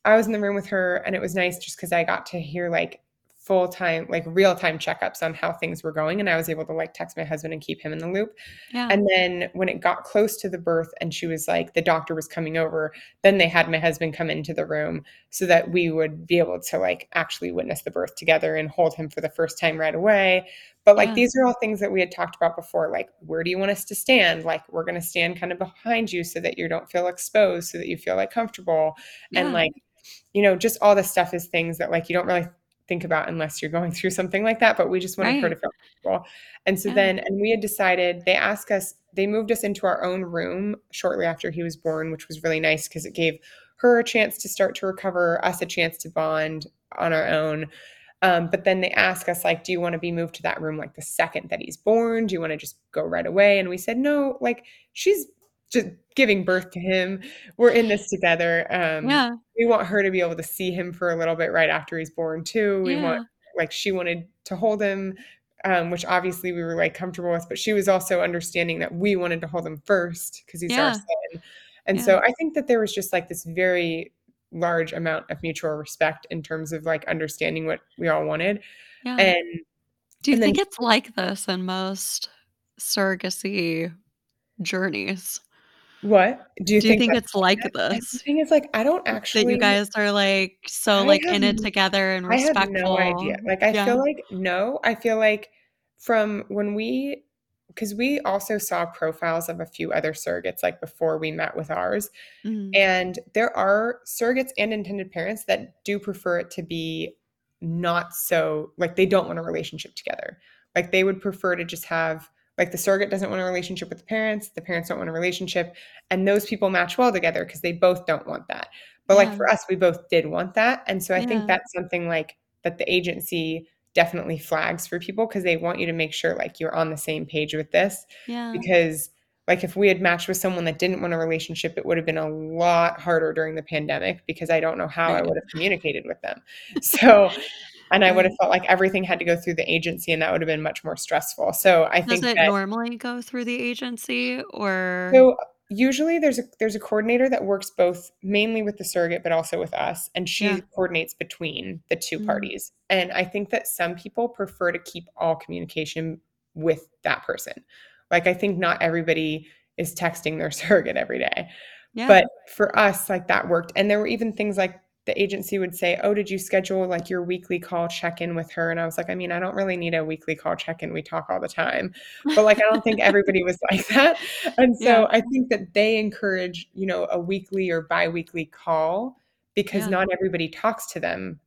I was in the room with her, and it was nice just because I got to hear, like, full-time like, real-time checkups on how things were going, and I was able to, like, text my husband and keep him in the loop. Yeah. And then when it got close to the birth and she was like the doctor was coming over, then they had my husband come into the room so that we would be able to, like, actually witness the birth together and hold him for the first time right away. But, like, Yeah. these are all things that we had talked about before, like, "Where do you want us to stand?" Like, "We're gonna stand kind of behind you so that you don't feel exposed, so that you feel, like, comfortable." And, like, you know, just all this stuff is things that, like, you don't really think about unless you're going <laughs> through something like that, but we just wanted her to feel comfortable. And so Yeah. then and we had decided they asked us they moved us into our own room shortly after he was born, which was really nice because it gave her a chance to start to recover, us a chance to bond on our own. Um, but then they ask us, like, "Do you wanna be moved to that room, like, the second that he's born? Do you wanna just go right away?" And we said, "No, like, she's just giving birth to him. We're in this together, um, Yeah. we want her to be able to see him for a little bit right after he's born too. We want" like, she wanted to hold him, um, which obviously we were, like, comfortable with, but she was also understanding that we wanted to hold him first because he's our son. And Yeah. so I think that there was just, like, this very large amount of mutual respect in terms of, like, understanding what we all wanted. Yeah. And Do you and then think it's like this in most surrogacy journeys? What? Do you Do you think think it's like like that? And the this? thing is, like, I don't That you guys are, like, so, I like, have in it together and respectful. I have no idea. Like, I Yeah. feel like no, I feel like from when we, because we also saw profiles of a few other surrogates, like, before we met with ours, Mhm. and there are surrogates and intended parents that do prefer it to be not so like, they don't want a relationship together. Like, they would prefer to just have like, the surrogate doesn't want a relationship with the parents, the parents don't want a relationship, and those people match well together because they both don't want that. But, like, for us, we both did want that, and so I think that's something, like, that the agency definitely flags for people because they want you to make sure, like, you're on the same page with this. Yeah. Because, like, if we had matched with someone that didn't want a relationship, it would have been a lot harder during the pandemic because I don't know how I would have communicated with them. <laughs> So and I would have felt like everything had to go through the agency, and that would have been much more stressful. So I Does think it that normally go through the agency or So, usually, there's a there's a coordinator that works both mainly with the surrogate, but also with us, and Yeah. she coordinates between the 2 Mhm. parties. And I think that some people prefer to keep all communication with that person. Like, I think not everybody is texting their <laughs> surrogate every day. Yeah. But for us, like, that worked. And there were even things like the agency would say, "Oh, did you schedule, like, your weekly call check-in with her?" And I was like, "I mean, I don't really need a weekly call check-in, we talk all the time." But, like, I don't think everybody was <laughs> like that. And Yeah. so I think that they encourage, you know, a weekly or biweekly call because Yeah. not everybody talks to them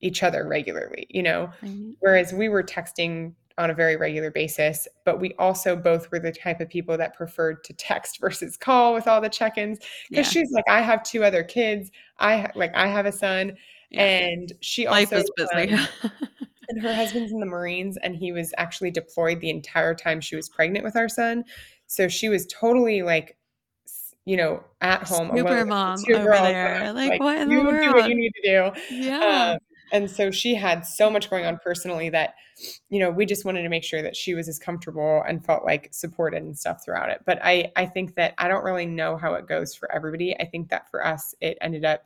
each other regularly, you know? Right. Whereas we were texting on a very regular basis, but we also both were the type of people that preferred to text <laughs> versus call with all the check-ins. Yeah. Because she's like, I have two other kids. I ha- like I have a son, Yeah. and she Life also is busy. um, <laughs> and her husband's in the Marines, and he was actually deployed the entire time she was pregnant with our son. So she was totally like, you know, at home Super mom two over girls, there. was Like, what in the you do what you need to do. yeah. Um, and so she had so much going on personally that, you know, we just wanted to make sure that she was as comfortable and felt like supported and stuff throughout it. But I, I think that I don't really know how it goes for everybody. I think that for us, it ended up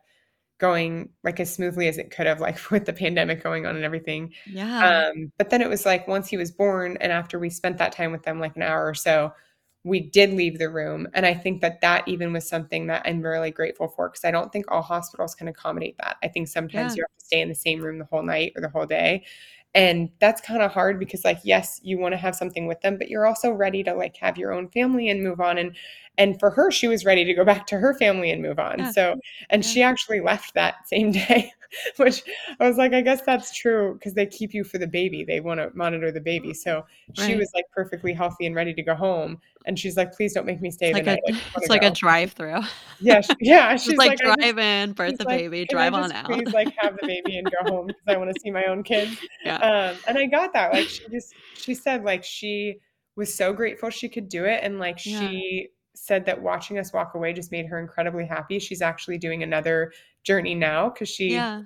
going like as smoothly as it could have, like <laughs> with the pandemic going on and everything. yeah. Um, but then it was like once he was born, and after we spent that time with them, like an hour or so, we did leave the room. And I think that that even was something that I'm really grateful for because I don't think all hospitals can accommodate that. I think sometimes Yeah. you have to stay in the same room the whole night or the whole day. And that's kind of hard because like yes, you want to have something with them, but you're also ready to like have your own family and move on and and for her she was ready to go back to her family and move on. Yeah. So and Yeah. she actually left that same <laughs> day, which I was like I guess that's true because they keep you for the baby. They want to monitor the baby. So she Right. was like perfectly healthy and ready to go home and she's like please don't make me stay It's the like a night. I just it's like a drive-through. Yeah, she, <laughs> yeah, she's like like, drive in, birth the like, baby, "Can drive on out. please, like, have the baby and go <laughs> home because I wanna see my own kids?" Yeah. Um, and I got that, like, she just she said, like, she was so grateful she could do it, and, like, Yeah. she said that watching us walk away just made her incredibly happy. She's actually doing another journey now because she Yeah.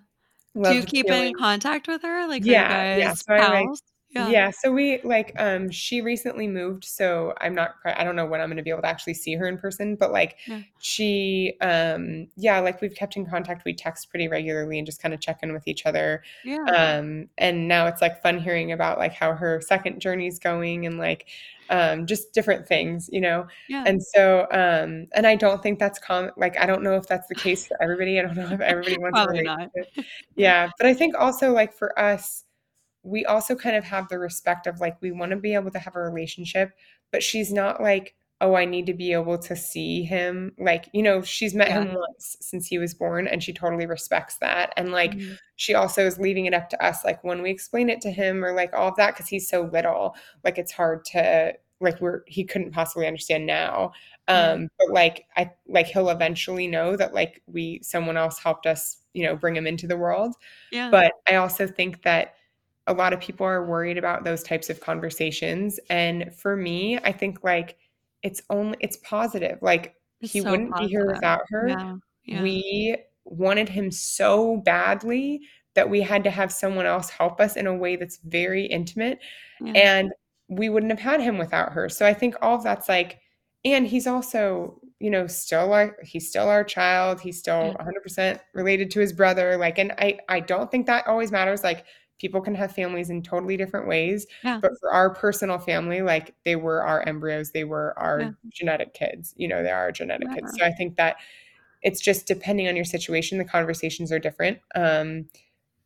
Do you keep in contact with her? Like, Yeah, yeah, so I, like? Yeah. yeah, so we like, um, she recently moved, so I'm not I don't know when I'm gonna be able to actually see her in person, but, like, Yeah. she, um yeah, like, we've kept in contact, we text pretty regularly and just kinda check in with each other, Yeah. um, and now it's, like, fun hearing about, like, how her second journey's going and, like, um, just different things, you know? Yeah. And so, um and I don't think that's common. like, I don't know if that's the case for everybody, I don't know if everybody <laughs> wants Probably not. relationship. <laughs> Yeah, but I think also, like, for us, we also kind of have the respect of, like, we wanna be able to have a relationship, but she's not like, "Oh, I need to be able to see him." Like, you know, she's met Yeah. him once since he was born, and she totally respects that, and, like, Mhm. she also is leaving it up to us, like, when we explain it to him or, like, all of that because he's so little, like, it's hard to like, we're he couldn't possibly understand now, um, but, like, I like, he'll eventually know that, like, we someone else helped us, you know, bring him into the world, Yeah. but I also think that a lot of people are worried about those types of conversations, and for me, I think, like, it's only it's positive, like, It's he so wouldn't be here without her. Yeah. Yeah. We wanted him so badly that we had to have someone else help us in a way that's very intimate, Yeah. and we wouldn't have had him without her, so I think all of that's, like and he's also, you know, still our he's still our child, he's still Yeah. 100% related to his brother, like, and I I don't think that always matters, like, people can have families in totally different ways, Yeah. but for our personal family, like, they were our embryos, they were our Yeah. genetic kids, you know, they are our genetic Yeah. kids, so I think that it's just depending on your situation, the conversations are different, um,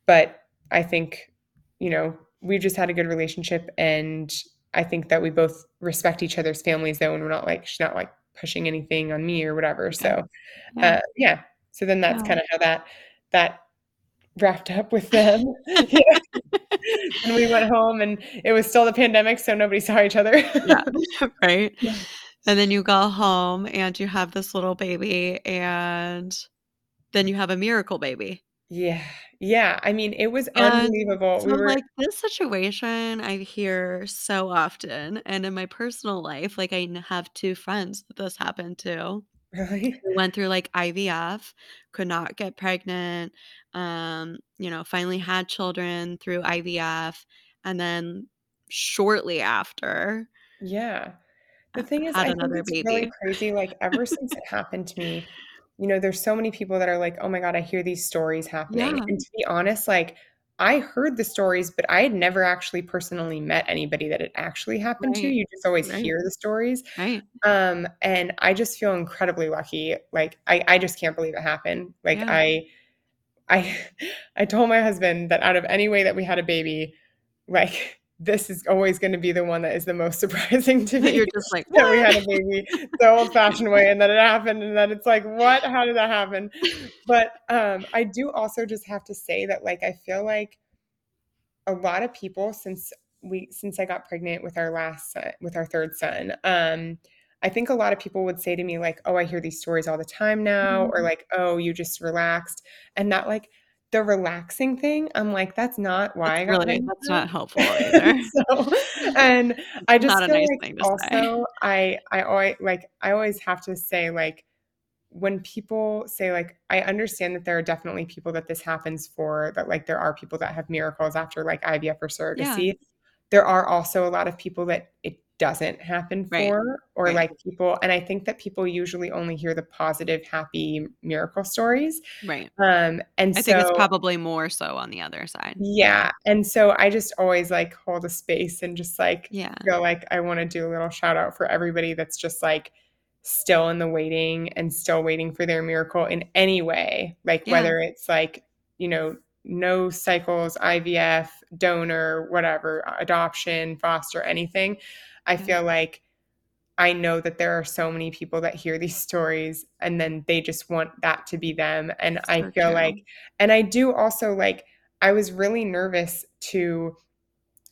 but I think, you know, we've just had a good relationship, and I think that we both respect each other's families, though, and we're not, like she's not, like, pushing anything on me or whatever, so, Yeah. uh, yeah, so then that's Yeah. kinda how that that wrapped up with them. <laughs> <laughs> And we went home, and it was still the pandemic, so nobody saw each other. Yeah. <laughs> Right? Yeah. And then you go home and you have this little baby, and then you have a miracle baby. Yeah, yeah, I mean, it was And unbelievable, so, we were like, this situation I hear so often, and in my personal life, like, I have 2 friends that this happened to. <laughs> Really? Went through, like, IVF, could not get pregnant, um, you know, finally had children through IVF, and then shortly after Yeah. The thing is, I think it's really crazy, like, ever since it <laughs> happened to me, you know, there's so many people that are like, "Oh my god, I hear these stories happening," Yeah. and to be honest, like, I heard the stories, but I had never actually personally met anybody that it actually happened to, you just always Right. hear the stories, Right. um, and I just feel incredibly lucky, like, I I just can't believe it happened, like, Yeah. I I <laughs> I told my husband that out of any way that we had a baby, like, this is always going to be the one that is the most <laughs> surprising to me. You're just like, that we had a baby the old fashioned way and that it happened and that it's like, what? How did that happen? <laughs> But um, I do also just have to say that like I feel like a lot of people since we since I got pregnant with our last son, with our third son, um, I think a lot of people would say to me like, "Oh, I hear these stories all the time now," or Mhm. like, "Oh, you just relaxed," and that like the relaxing thing, I'm like, that's not why That's I got really that's not helpful <laughs> either. so, and I just Not feel nice like to say. also I I always like I always have to say like when people say like I understand that there are definitely people that this happens for that like there are people that have miracles after like IVF or Yeah. surrogacy. There are also a lot of people that it doesn't happen Right. for or Right. like people and I think that people usually only hear the positive happy miracle stories. Right. Um and I think it's probably more so on the other side. yeah, and so I just always like hold a space and just like Yeah. feel like I want to do a little shout out for everybody that's just like still in the waiting and still waiting for their miracle in any way. Like Yeah. whether it's like, you know, no cycles, IVF, donor, whatever, adoption, foster, anything. I Yeah. feel like I know that there are so many people that hear these <laughs> stories and then they just want that to be them. And I feel true. like, and I do also like, I was really nervous to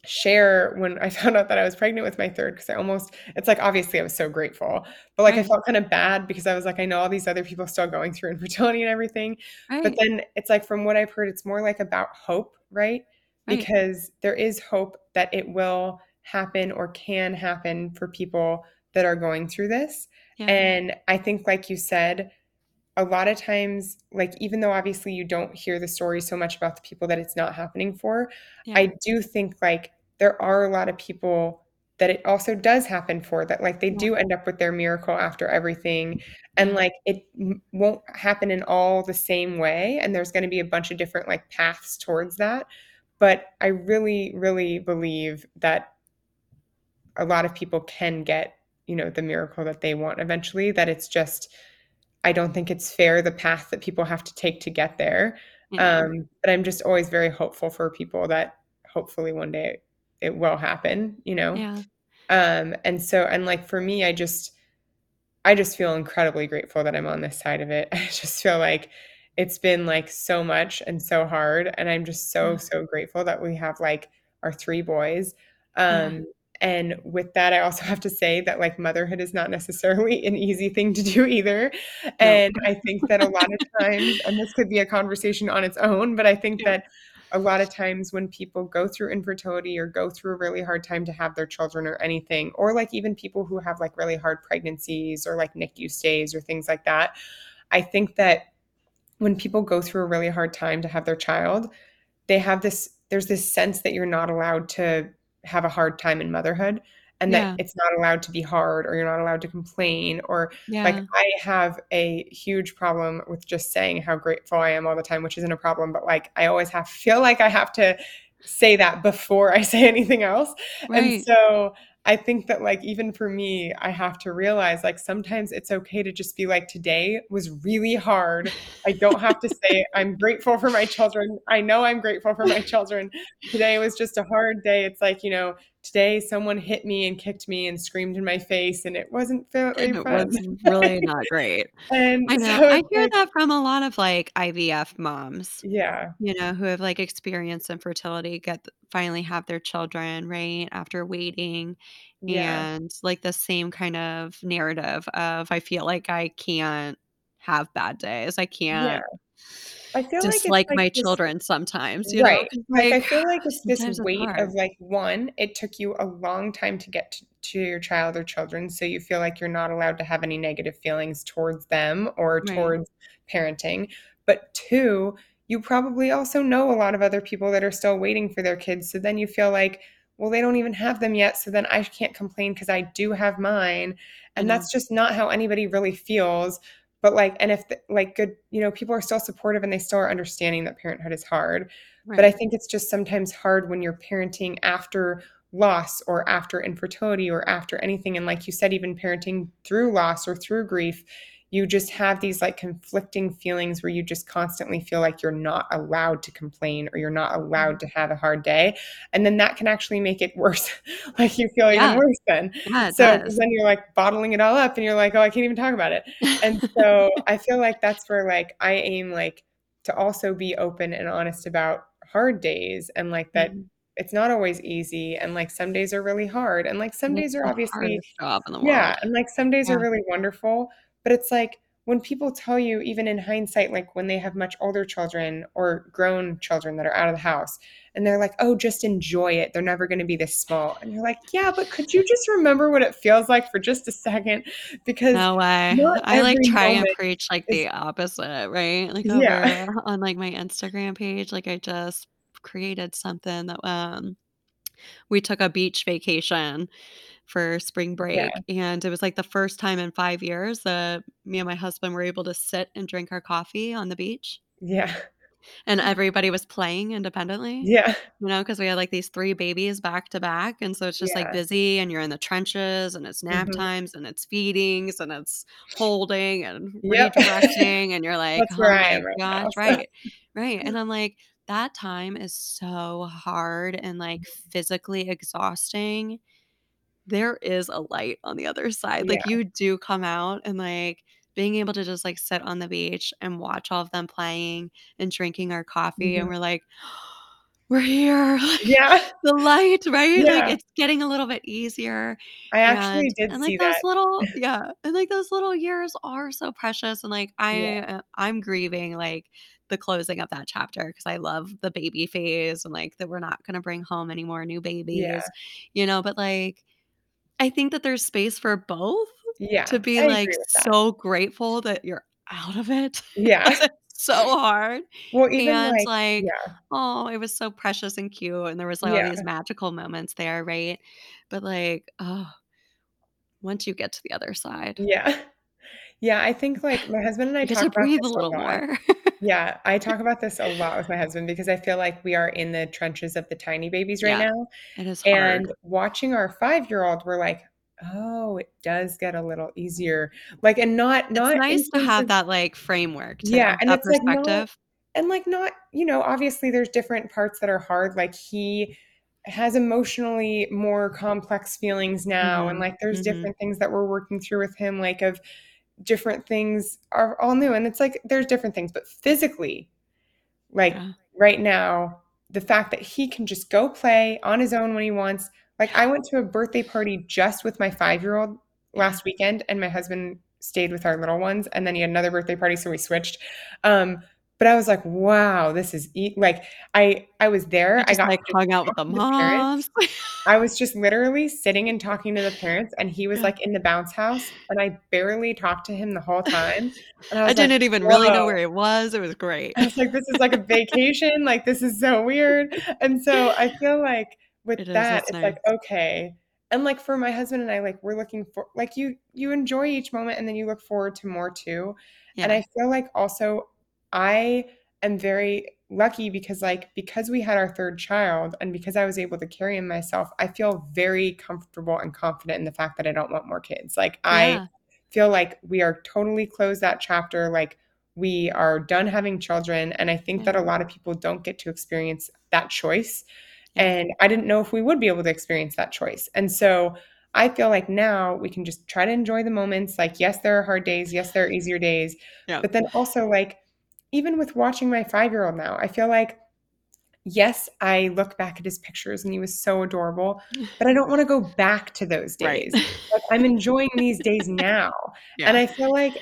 share when I <laughs> found out that I was pregnant with my third because I almost, it's like, obviously, I was so grateful, but like, I felt kind of bad because I was like, I know all these other people still going through <laughs> infertility and everything. But then it's like, from what I've heard, it's more like about hope, right? Right. Because there is hope that it will happen or can happen for people that are going through this. Yeah. And I think, like you said, a lot of times, like, even though obviously you don't hear the story so much about the people that it's not happening for, Yeah. I do think like there are a lot of people that it also does happen for that, like, they Yeah. do end up with their miracle after everything. And like, it won't happen in all the same way. And there's going to be a bunch of different like paths towards that. But I really, really believe that a lot of people can get, you know, the miracle that they want eventually, that it's just, I don't think it's fair the path that people have to take to get there. Know. Um, but I'm just always very hopeful for people that hopefully one day it will happen, you know? Yeah. Um, and so, and like for me, I just, I just feel incredibly grateful that I'm on this side of it. <laughs> I just feel like it's been like so much and so hard. And I'm just so, Yeah. so grateful that we have like our three boys. Yeah. And with that, I also <laughs> have to say that like motherhood is not necessarily an easy thing to do either. Nope. And I think that a lot of times, and this could be a conversation on its own, but I think Yeah. that a lot of times when people go through infertility or go through a really hard time to have their children or anything, or like even people who have like really hard pregnancies or like NICU stays or things like that, I think that when people go through a really hard time to have their child, they have this, there's this sense that you're not allowed to have a hard time in motherhood and that it's not allowed to be hard or you're not allowed to complain or like I have a huge problem with just saying how grateful I am all the time, which isn't a problem, but like I always have feel like I have to say that before I <laughs> say anything else. And so I think that like even for me, I have to realize like sometimes it's okay to just be like today was really hard. I don't have to say <laughs> I'm grateful for my children. I know I'm grateful for my children. Today was just a hard day. It's like, you know, today someone hit me and kicked me and screamed in my face and it wasn't really And it was really not great. <laughs> And I know. so I hear like that from a lot of like IVF moms, yeah. you know, who have like experienced infertility, get finally have their children, right? After waiting. Yeah. And like the same kind of narrative of I feel like I can't have bad days. I can't. Yeah. I feel like dislike like my this children sometimes, you know? Right. 'Cause, Like, I feel like it's <sighs> this it's weight of, like, 1, it took you a long time to get t to your child or children, so you feel like you're not allowed to have any negative feelings towards them or Right. towards parenting. But 2, you probably also know a lot of other people that are still waiting for their kids, so then you feel like, "Well, they don't even have them yet, so then I can't complain because I do have mine." And know. that's just not how anybody really feels. But, like and if the like, good you know, people are still supportive and they still are understanding that parenthood is hard. But I think it's just sometimes hard when you're parenting after loss or after infertility or after anything, and like you said, even parenting through loss or through grief, you just have these like conflicting feelings where you just constantly feel like you're not allowed to complain or you're not allowed to have a hard day. And then that can actually make it worse. <laughs> like you feel Yeah. even worse then. Yeah, So then you're like bottling it all up and you're like, oh, I can't even talk about it. And so <laughs> I feel like that's where like I aim like to also be open and honest about hard days and like that Mhm. it's not always easy and like some days are really hard and like some And days are obviously job in the yeah, and like some days Yeah. are really wonderful, but it's like when people tell you, even in hindsight, like when they have much older children or grown children that are out of the house, and they're like, oh, just enjoy it. They're never going to be this small. And you're like, yeah, but could you just remember what it feels like for just a second? Because No way. I like try and preach like is the opposite, right? Like yeah, <laughs> on like my Instagram page, like I just created something that um we took a beach vacation for spring yeah, break and it was like the first time in 5 years that me and my husband were able to sit and drink our coffee on the beach yeah, and everybody was playing independently. yeah, You know, because we had like these 3 babies back to back, and so it's just like busy and you're in the trenches and it's nap mhm, times and it's feedings and it's holding and Yep. <laughs> redirecting and you're like, That's "Oh my right now. gosh." So Right. <laughs> Right, and I'm like, that time is so hard and, like, physically exhausting. There is a light on the other side, yeah, like, you do come out and, like, being able to just, like, sit on the beach and watch all of them playing and drinking our coffee, and mhm, we're like, <gasps> "We're here." <laughs> Yeah, the light, right? Like, yeah. it's getting a little bit easier, I and actually did and, like, those that. little <laughs> yeah, and, like, those little years are so precious, and, like, I, Yeah, uh I'm grieving, like, the closing of that chapter because I love the baby phase and, like, that we're not gonna bring home any more new babies. yeah, babies, you know, but, like, I think that there's space for both yeah. to be, I like, so grateful that you're out of it <laughs> Yeah. so hard, Well, even and, like like, yeah, oh, it was so precious and cute, and there was, like, all these magical moments there, right? But, like, oh, once you get to the other side, yeah. Yeah, I think, like, my husband and I get to about breathe a little more. Yeah, I talk about this a lot with my husband because I feel like we are in the trenches of the tiny babies right Yeah, now, it is hard. and watching our five-year-old, we're like, "Oh, it does get a little easier." Like, and not not in nice to have of that, like, framework Yeah, too, and that it's, like, not perspective. and, like, not you know, obviously, there's different parts that are hard, like, he has emotionally more complex feelings now, and, Mhm, like, there's mhm, different things that we're working through with him, like, of different things are all new, and it's, like, there's different things, but physically, like, yeah, right now, the fact that he can just go play on his own when he wants like, I went to a birthday party just with my five-year-old last weekend, and my husband stayed with our little ones, and then he had another birthday party, so we switched, um, but I was like, "Wow, this is e" like, I I was there, I got like, hung out with the moms. <laughs> I was just literally sitting and talking to the parents, and he was, like, in the bounce house, and I barely talked to him the whole time, and I I was like, didn't even really know where it was, it was great. I was like, "This is like a vacation, like, this is so weird." And so I feel like with It is, it's it's like, okay. And, like, for my husband and I, like, we're looking for like, you you enjoy each moment and then you look forward to more too. And I feel like also I am very lucky because, like, because we had our 3rd child and because I was able to carry him myself, I feel very comfortable and confident in the fact that I don't want more kids. Like, I yeah, feel like we are totally closed that chapter, like, we are done having children, and I think yeah, that a mm-hmm. lot of people don't get to experience that choice, yeah, and I didn't know if we would be able to experience that choice, and so I feel like now we can just try to enjoy the moments, like, yes, there are hard days, yes, there are easier days, yeah, but then also, like, even with watching my five-year-old now, I feel like Yes, I look back at his pictures and he was so adorable, <laughs> but I don't wanna go back to those right. days. Like, I'm enjoying these days <laughs> now, and I feel like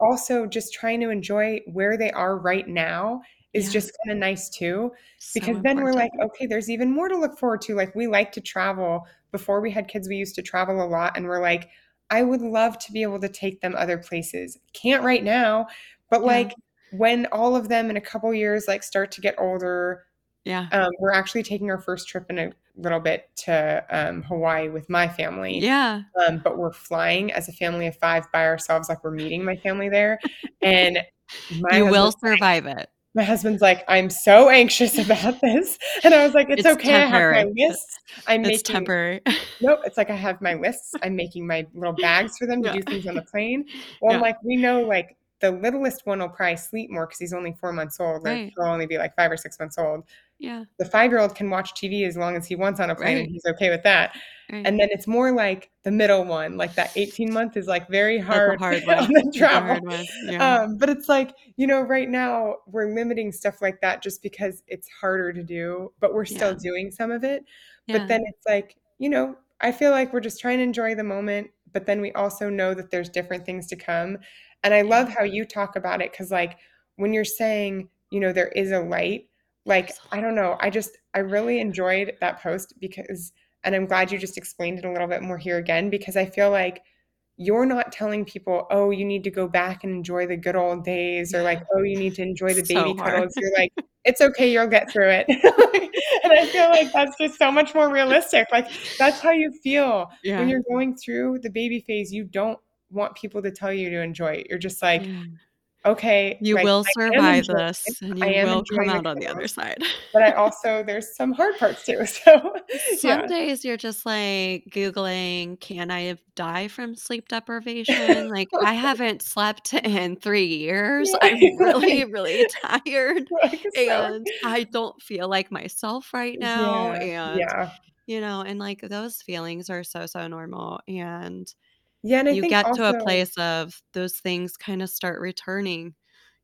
also just trying to enjoy where they are right now is yeah, just kinda nice too, so because then we're like, "Okay, there's even more to look forward to." Like, we like to travel. Before we had kids, we used to travel a lot, and we're like, "I would love to be able to take them other places." Can't right now, but, Yeah, like, when all of them in a couple years, like, start to get older yeah, um, we're actually taking our first trip in a little bit to, um, Hawaii with my family, yeah. um, but we're flying as a family of 5 by ourselves, like, we're meeting my family there, <laughs> and my You will husband's like survive it. My husband's like, "I'm so anxious about this." <laughs> And I was like, "It's It's okay, I have my temporary. lists. I'm It's making" temporary. <laughs> Nope, it's like I have my lists. I'm making my little bags for them to Yeah. do things on the plane. Well, I'm like, we know, like, the littlest one will probably sleep more because he's only 4 months old, Right. he'll only be, like, 5 or 6 months old. Yeah. The five-year-old can watch TV as long as he wants on a plane, and he's okay with that. Right. And then it's more like the middle one, like, that 18 month is, like, very That's a hard hard <laughs> on the travel. hard. Yeah. Um, but it's like, you know, right now, we're limiting stuff like that just because it's harder to do, but we're still Yeah. doing some of it. But then it's like, you know, I feel like we're just trying to enjoy the moment, but then we also know that there's different things to come. And I love how you talk about it because, like, when you're saying, you know, there is a light, like, I don't know, I just I really enjoyed that post because and I'm glad you just explained it a little bit more here again because I feel like you're not telling people, "Oh, you need to go back and enjoy the good old days," or like, "Oh, you need to enjoy the baby So cuddles." You're <laughs> like, "It's okay, you'll get through it." <laughs> And I feel like that's just so much more realistic. Like, that's how you feel when you're going through the baby phase. You don't want people to tell you to enjoy it. You're just like, Yeah. "Okay, You like, will survive this, and you will come out on the other side. but I <laughs> also there's some hard parts too." <laughs> So, Some yeah. days you're just, like, Googling, "Can I die from sleep deprivation?" Like, <laughs> I haven't slept in 3 years. I'm really, really tired, Like, so and I don't feel like myself right now, Yeah, and, yeah. you know, and, like, those feelings are so, so normal, and Yeah, and I you get to a place of those things kinda start returning.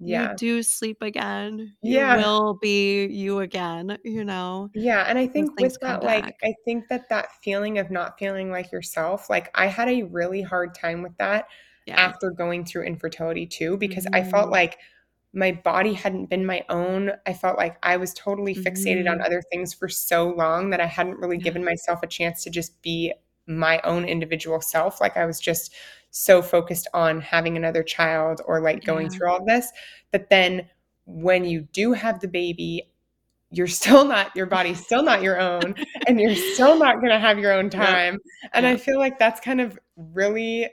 You Yeah. do sleep again. You Yeah. will be you again, you know? Yeah, and I think with that, like, back. I think that that feeling of not feeling like yourself, like, I had a really hard time with that Yeah. after going through infertility too because I felt Mhm. like my body hadn't been my own. I felt like I was totally fixated on Mhm. other things for so long that I hadn't really Yeah. given myself a chance to just be my own individual self. Like, I was just so focused on having another child or, like, going Yeah. through all this. But then when you do have the baby, you're still not your body's still not your own, and you're still not gonna have your own time. And I feel like that's kind of really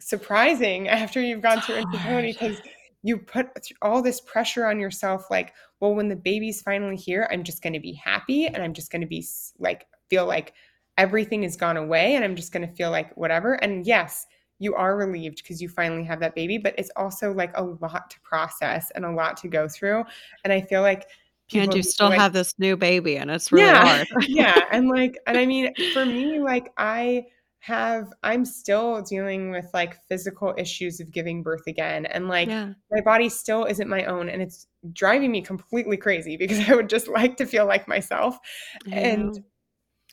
surprising <laughs> after you've gone through infertility because you put all this pressure on yourself, like, "Well, when the baby's finally here, I'm just gonna be happy, and I'm just gonna be like, feel like everything has gone away, and I'm just gonna feel like whatever." And yes, you are relieved because you finally have that baby, but it's also, like, a lot to process and a lot to go through. And I feel like And people you still like have this new baby, and it's really Yeah, hard. <laughs> yeah, and, like and I mean, <laughs> for me, like, I have I'm still dealing with, like, physical issues of giving birth again, and, like, Yeah. my body still isn't my own, and it's driving me completely crazy <laughs> because I would just like to feel like myself. I And.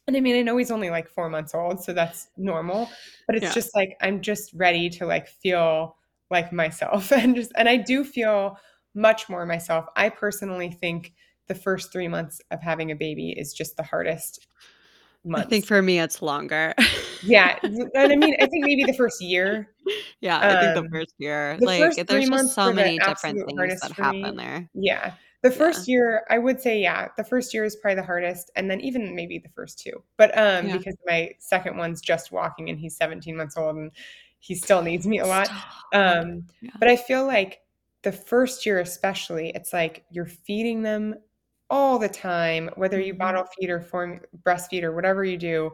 And I mean, I know he's only, like, 4 months old, so that's normal, but it's Yeah. just like, I'm just ready to, like, feel like myself <laughs> and just and I do feel much more myself. I personally think the first 3 months of having a baby is just the hardest I think for me, it's longer. Yeah, <laughs> and I mean, I think maybe the first year. Yeah, I think the Um, first year, the like, first 3 there's just so many different things that happen there. Yeah. The Yeah. first year, I would say, yeah, the first year is probably the hardest, and then even maybe the first 2. But, um, Yeah. because my 2nd one's just walking, and he's 17 months old, and he still needs me a lot. Um, Yeah. but I feel like the first year especially, it's like you're feeding them all the time, whether you Mhm. bottle feed or form breastfeed or whatever you do,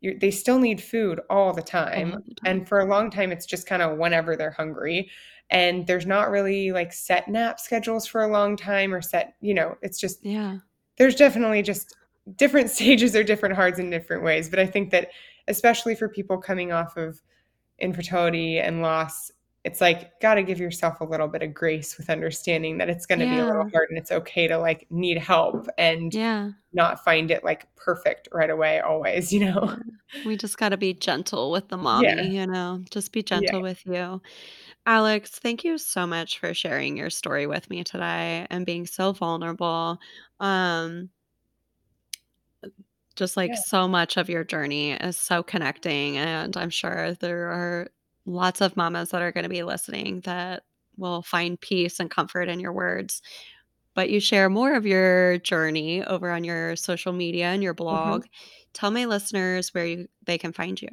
you they still need food all the. All the time. And for a long time, it's just kinda whenever they're hungry, and there's not really, like, set nap schedules for a long time or set you know, it's just Yeah. there's definitely just different <laughs> stages are different hards in different ways, but I think that especially for people coming off of infertility and loss, it's like, gotta give yourself a little bit of grace with understanding that it's gonna be a little hard, and it's okay to, like, need help and Yeah. not find it, like, perfect right away always, you know? We just gotta be gentle with the Yeah. mommy, you know? Just be Yeah. gentle with you. Alex, thank you so much for sharing your story with me today and being so vulnerable. Um just, like, Yeah. so much of your journey is so connecting, and I'm sure there are lots of mamas that are gonna be listening that will find peace and comfort in your words. But you share more of your journey over on your social media and your Mhm. blog. Tell my listeners where you they can find you.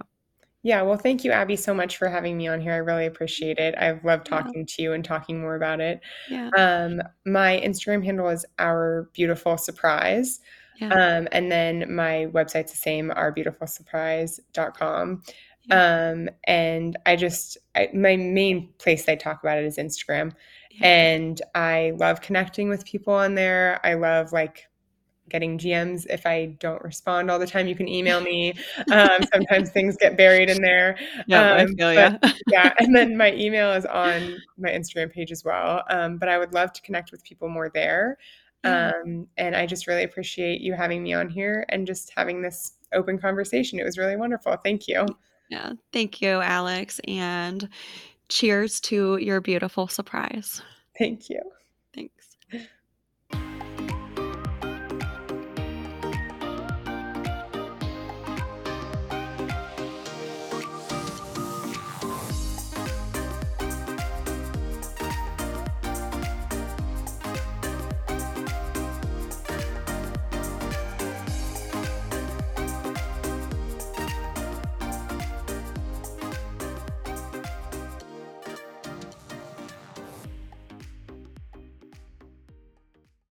Yeah, well, thank you, Abby, so much for having me on here. I really appreciate it. I've loved Yeah. talking to you and talking more about it. Yeah. Um, my Instagram handle is Our Beautiful Surprise. Yeah. Um, and then my website's the same, ourbeautifulsurprise.com. Yeah. Um, and I just, I, my main place I talk about it is Instagram. Yeah. And I love connecting with people on there. I love like getting DMs if I don't respond all the time. You can email <laughs> me. Um, sometimes things get buried in there. Yeah, I Um, feel ya. <laughs> yeah, and then my email is on my Instagram page as well. Um, but I would love to connect with people more there. Yeah. Um, and I just really appreciate you having me on here and just having this open conversation. It was really wonderful. Thank you. Yeah. Thank you, Alex, and cheers to your beautiful surprise. Thank you.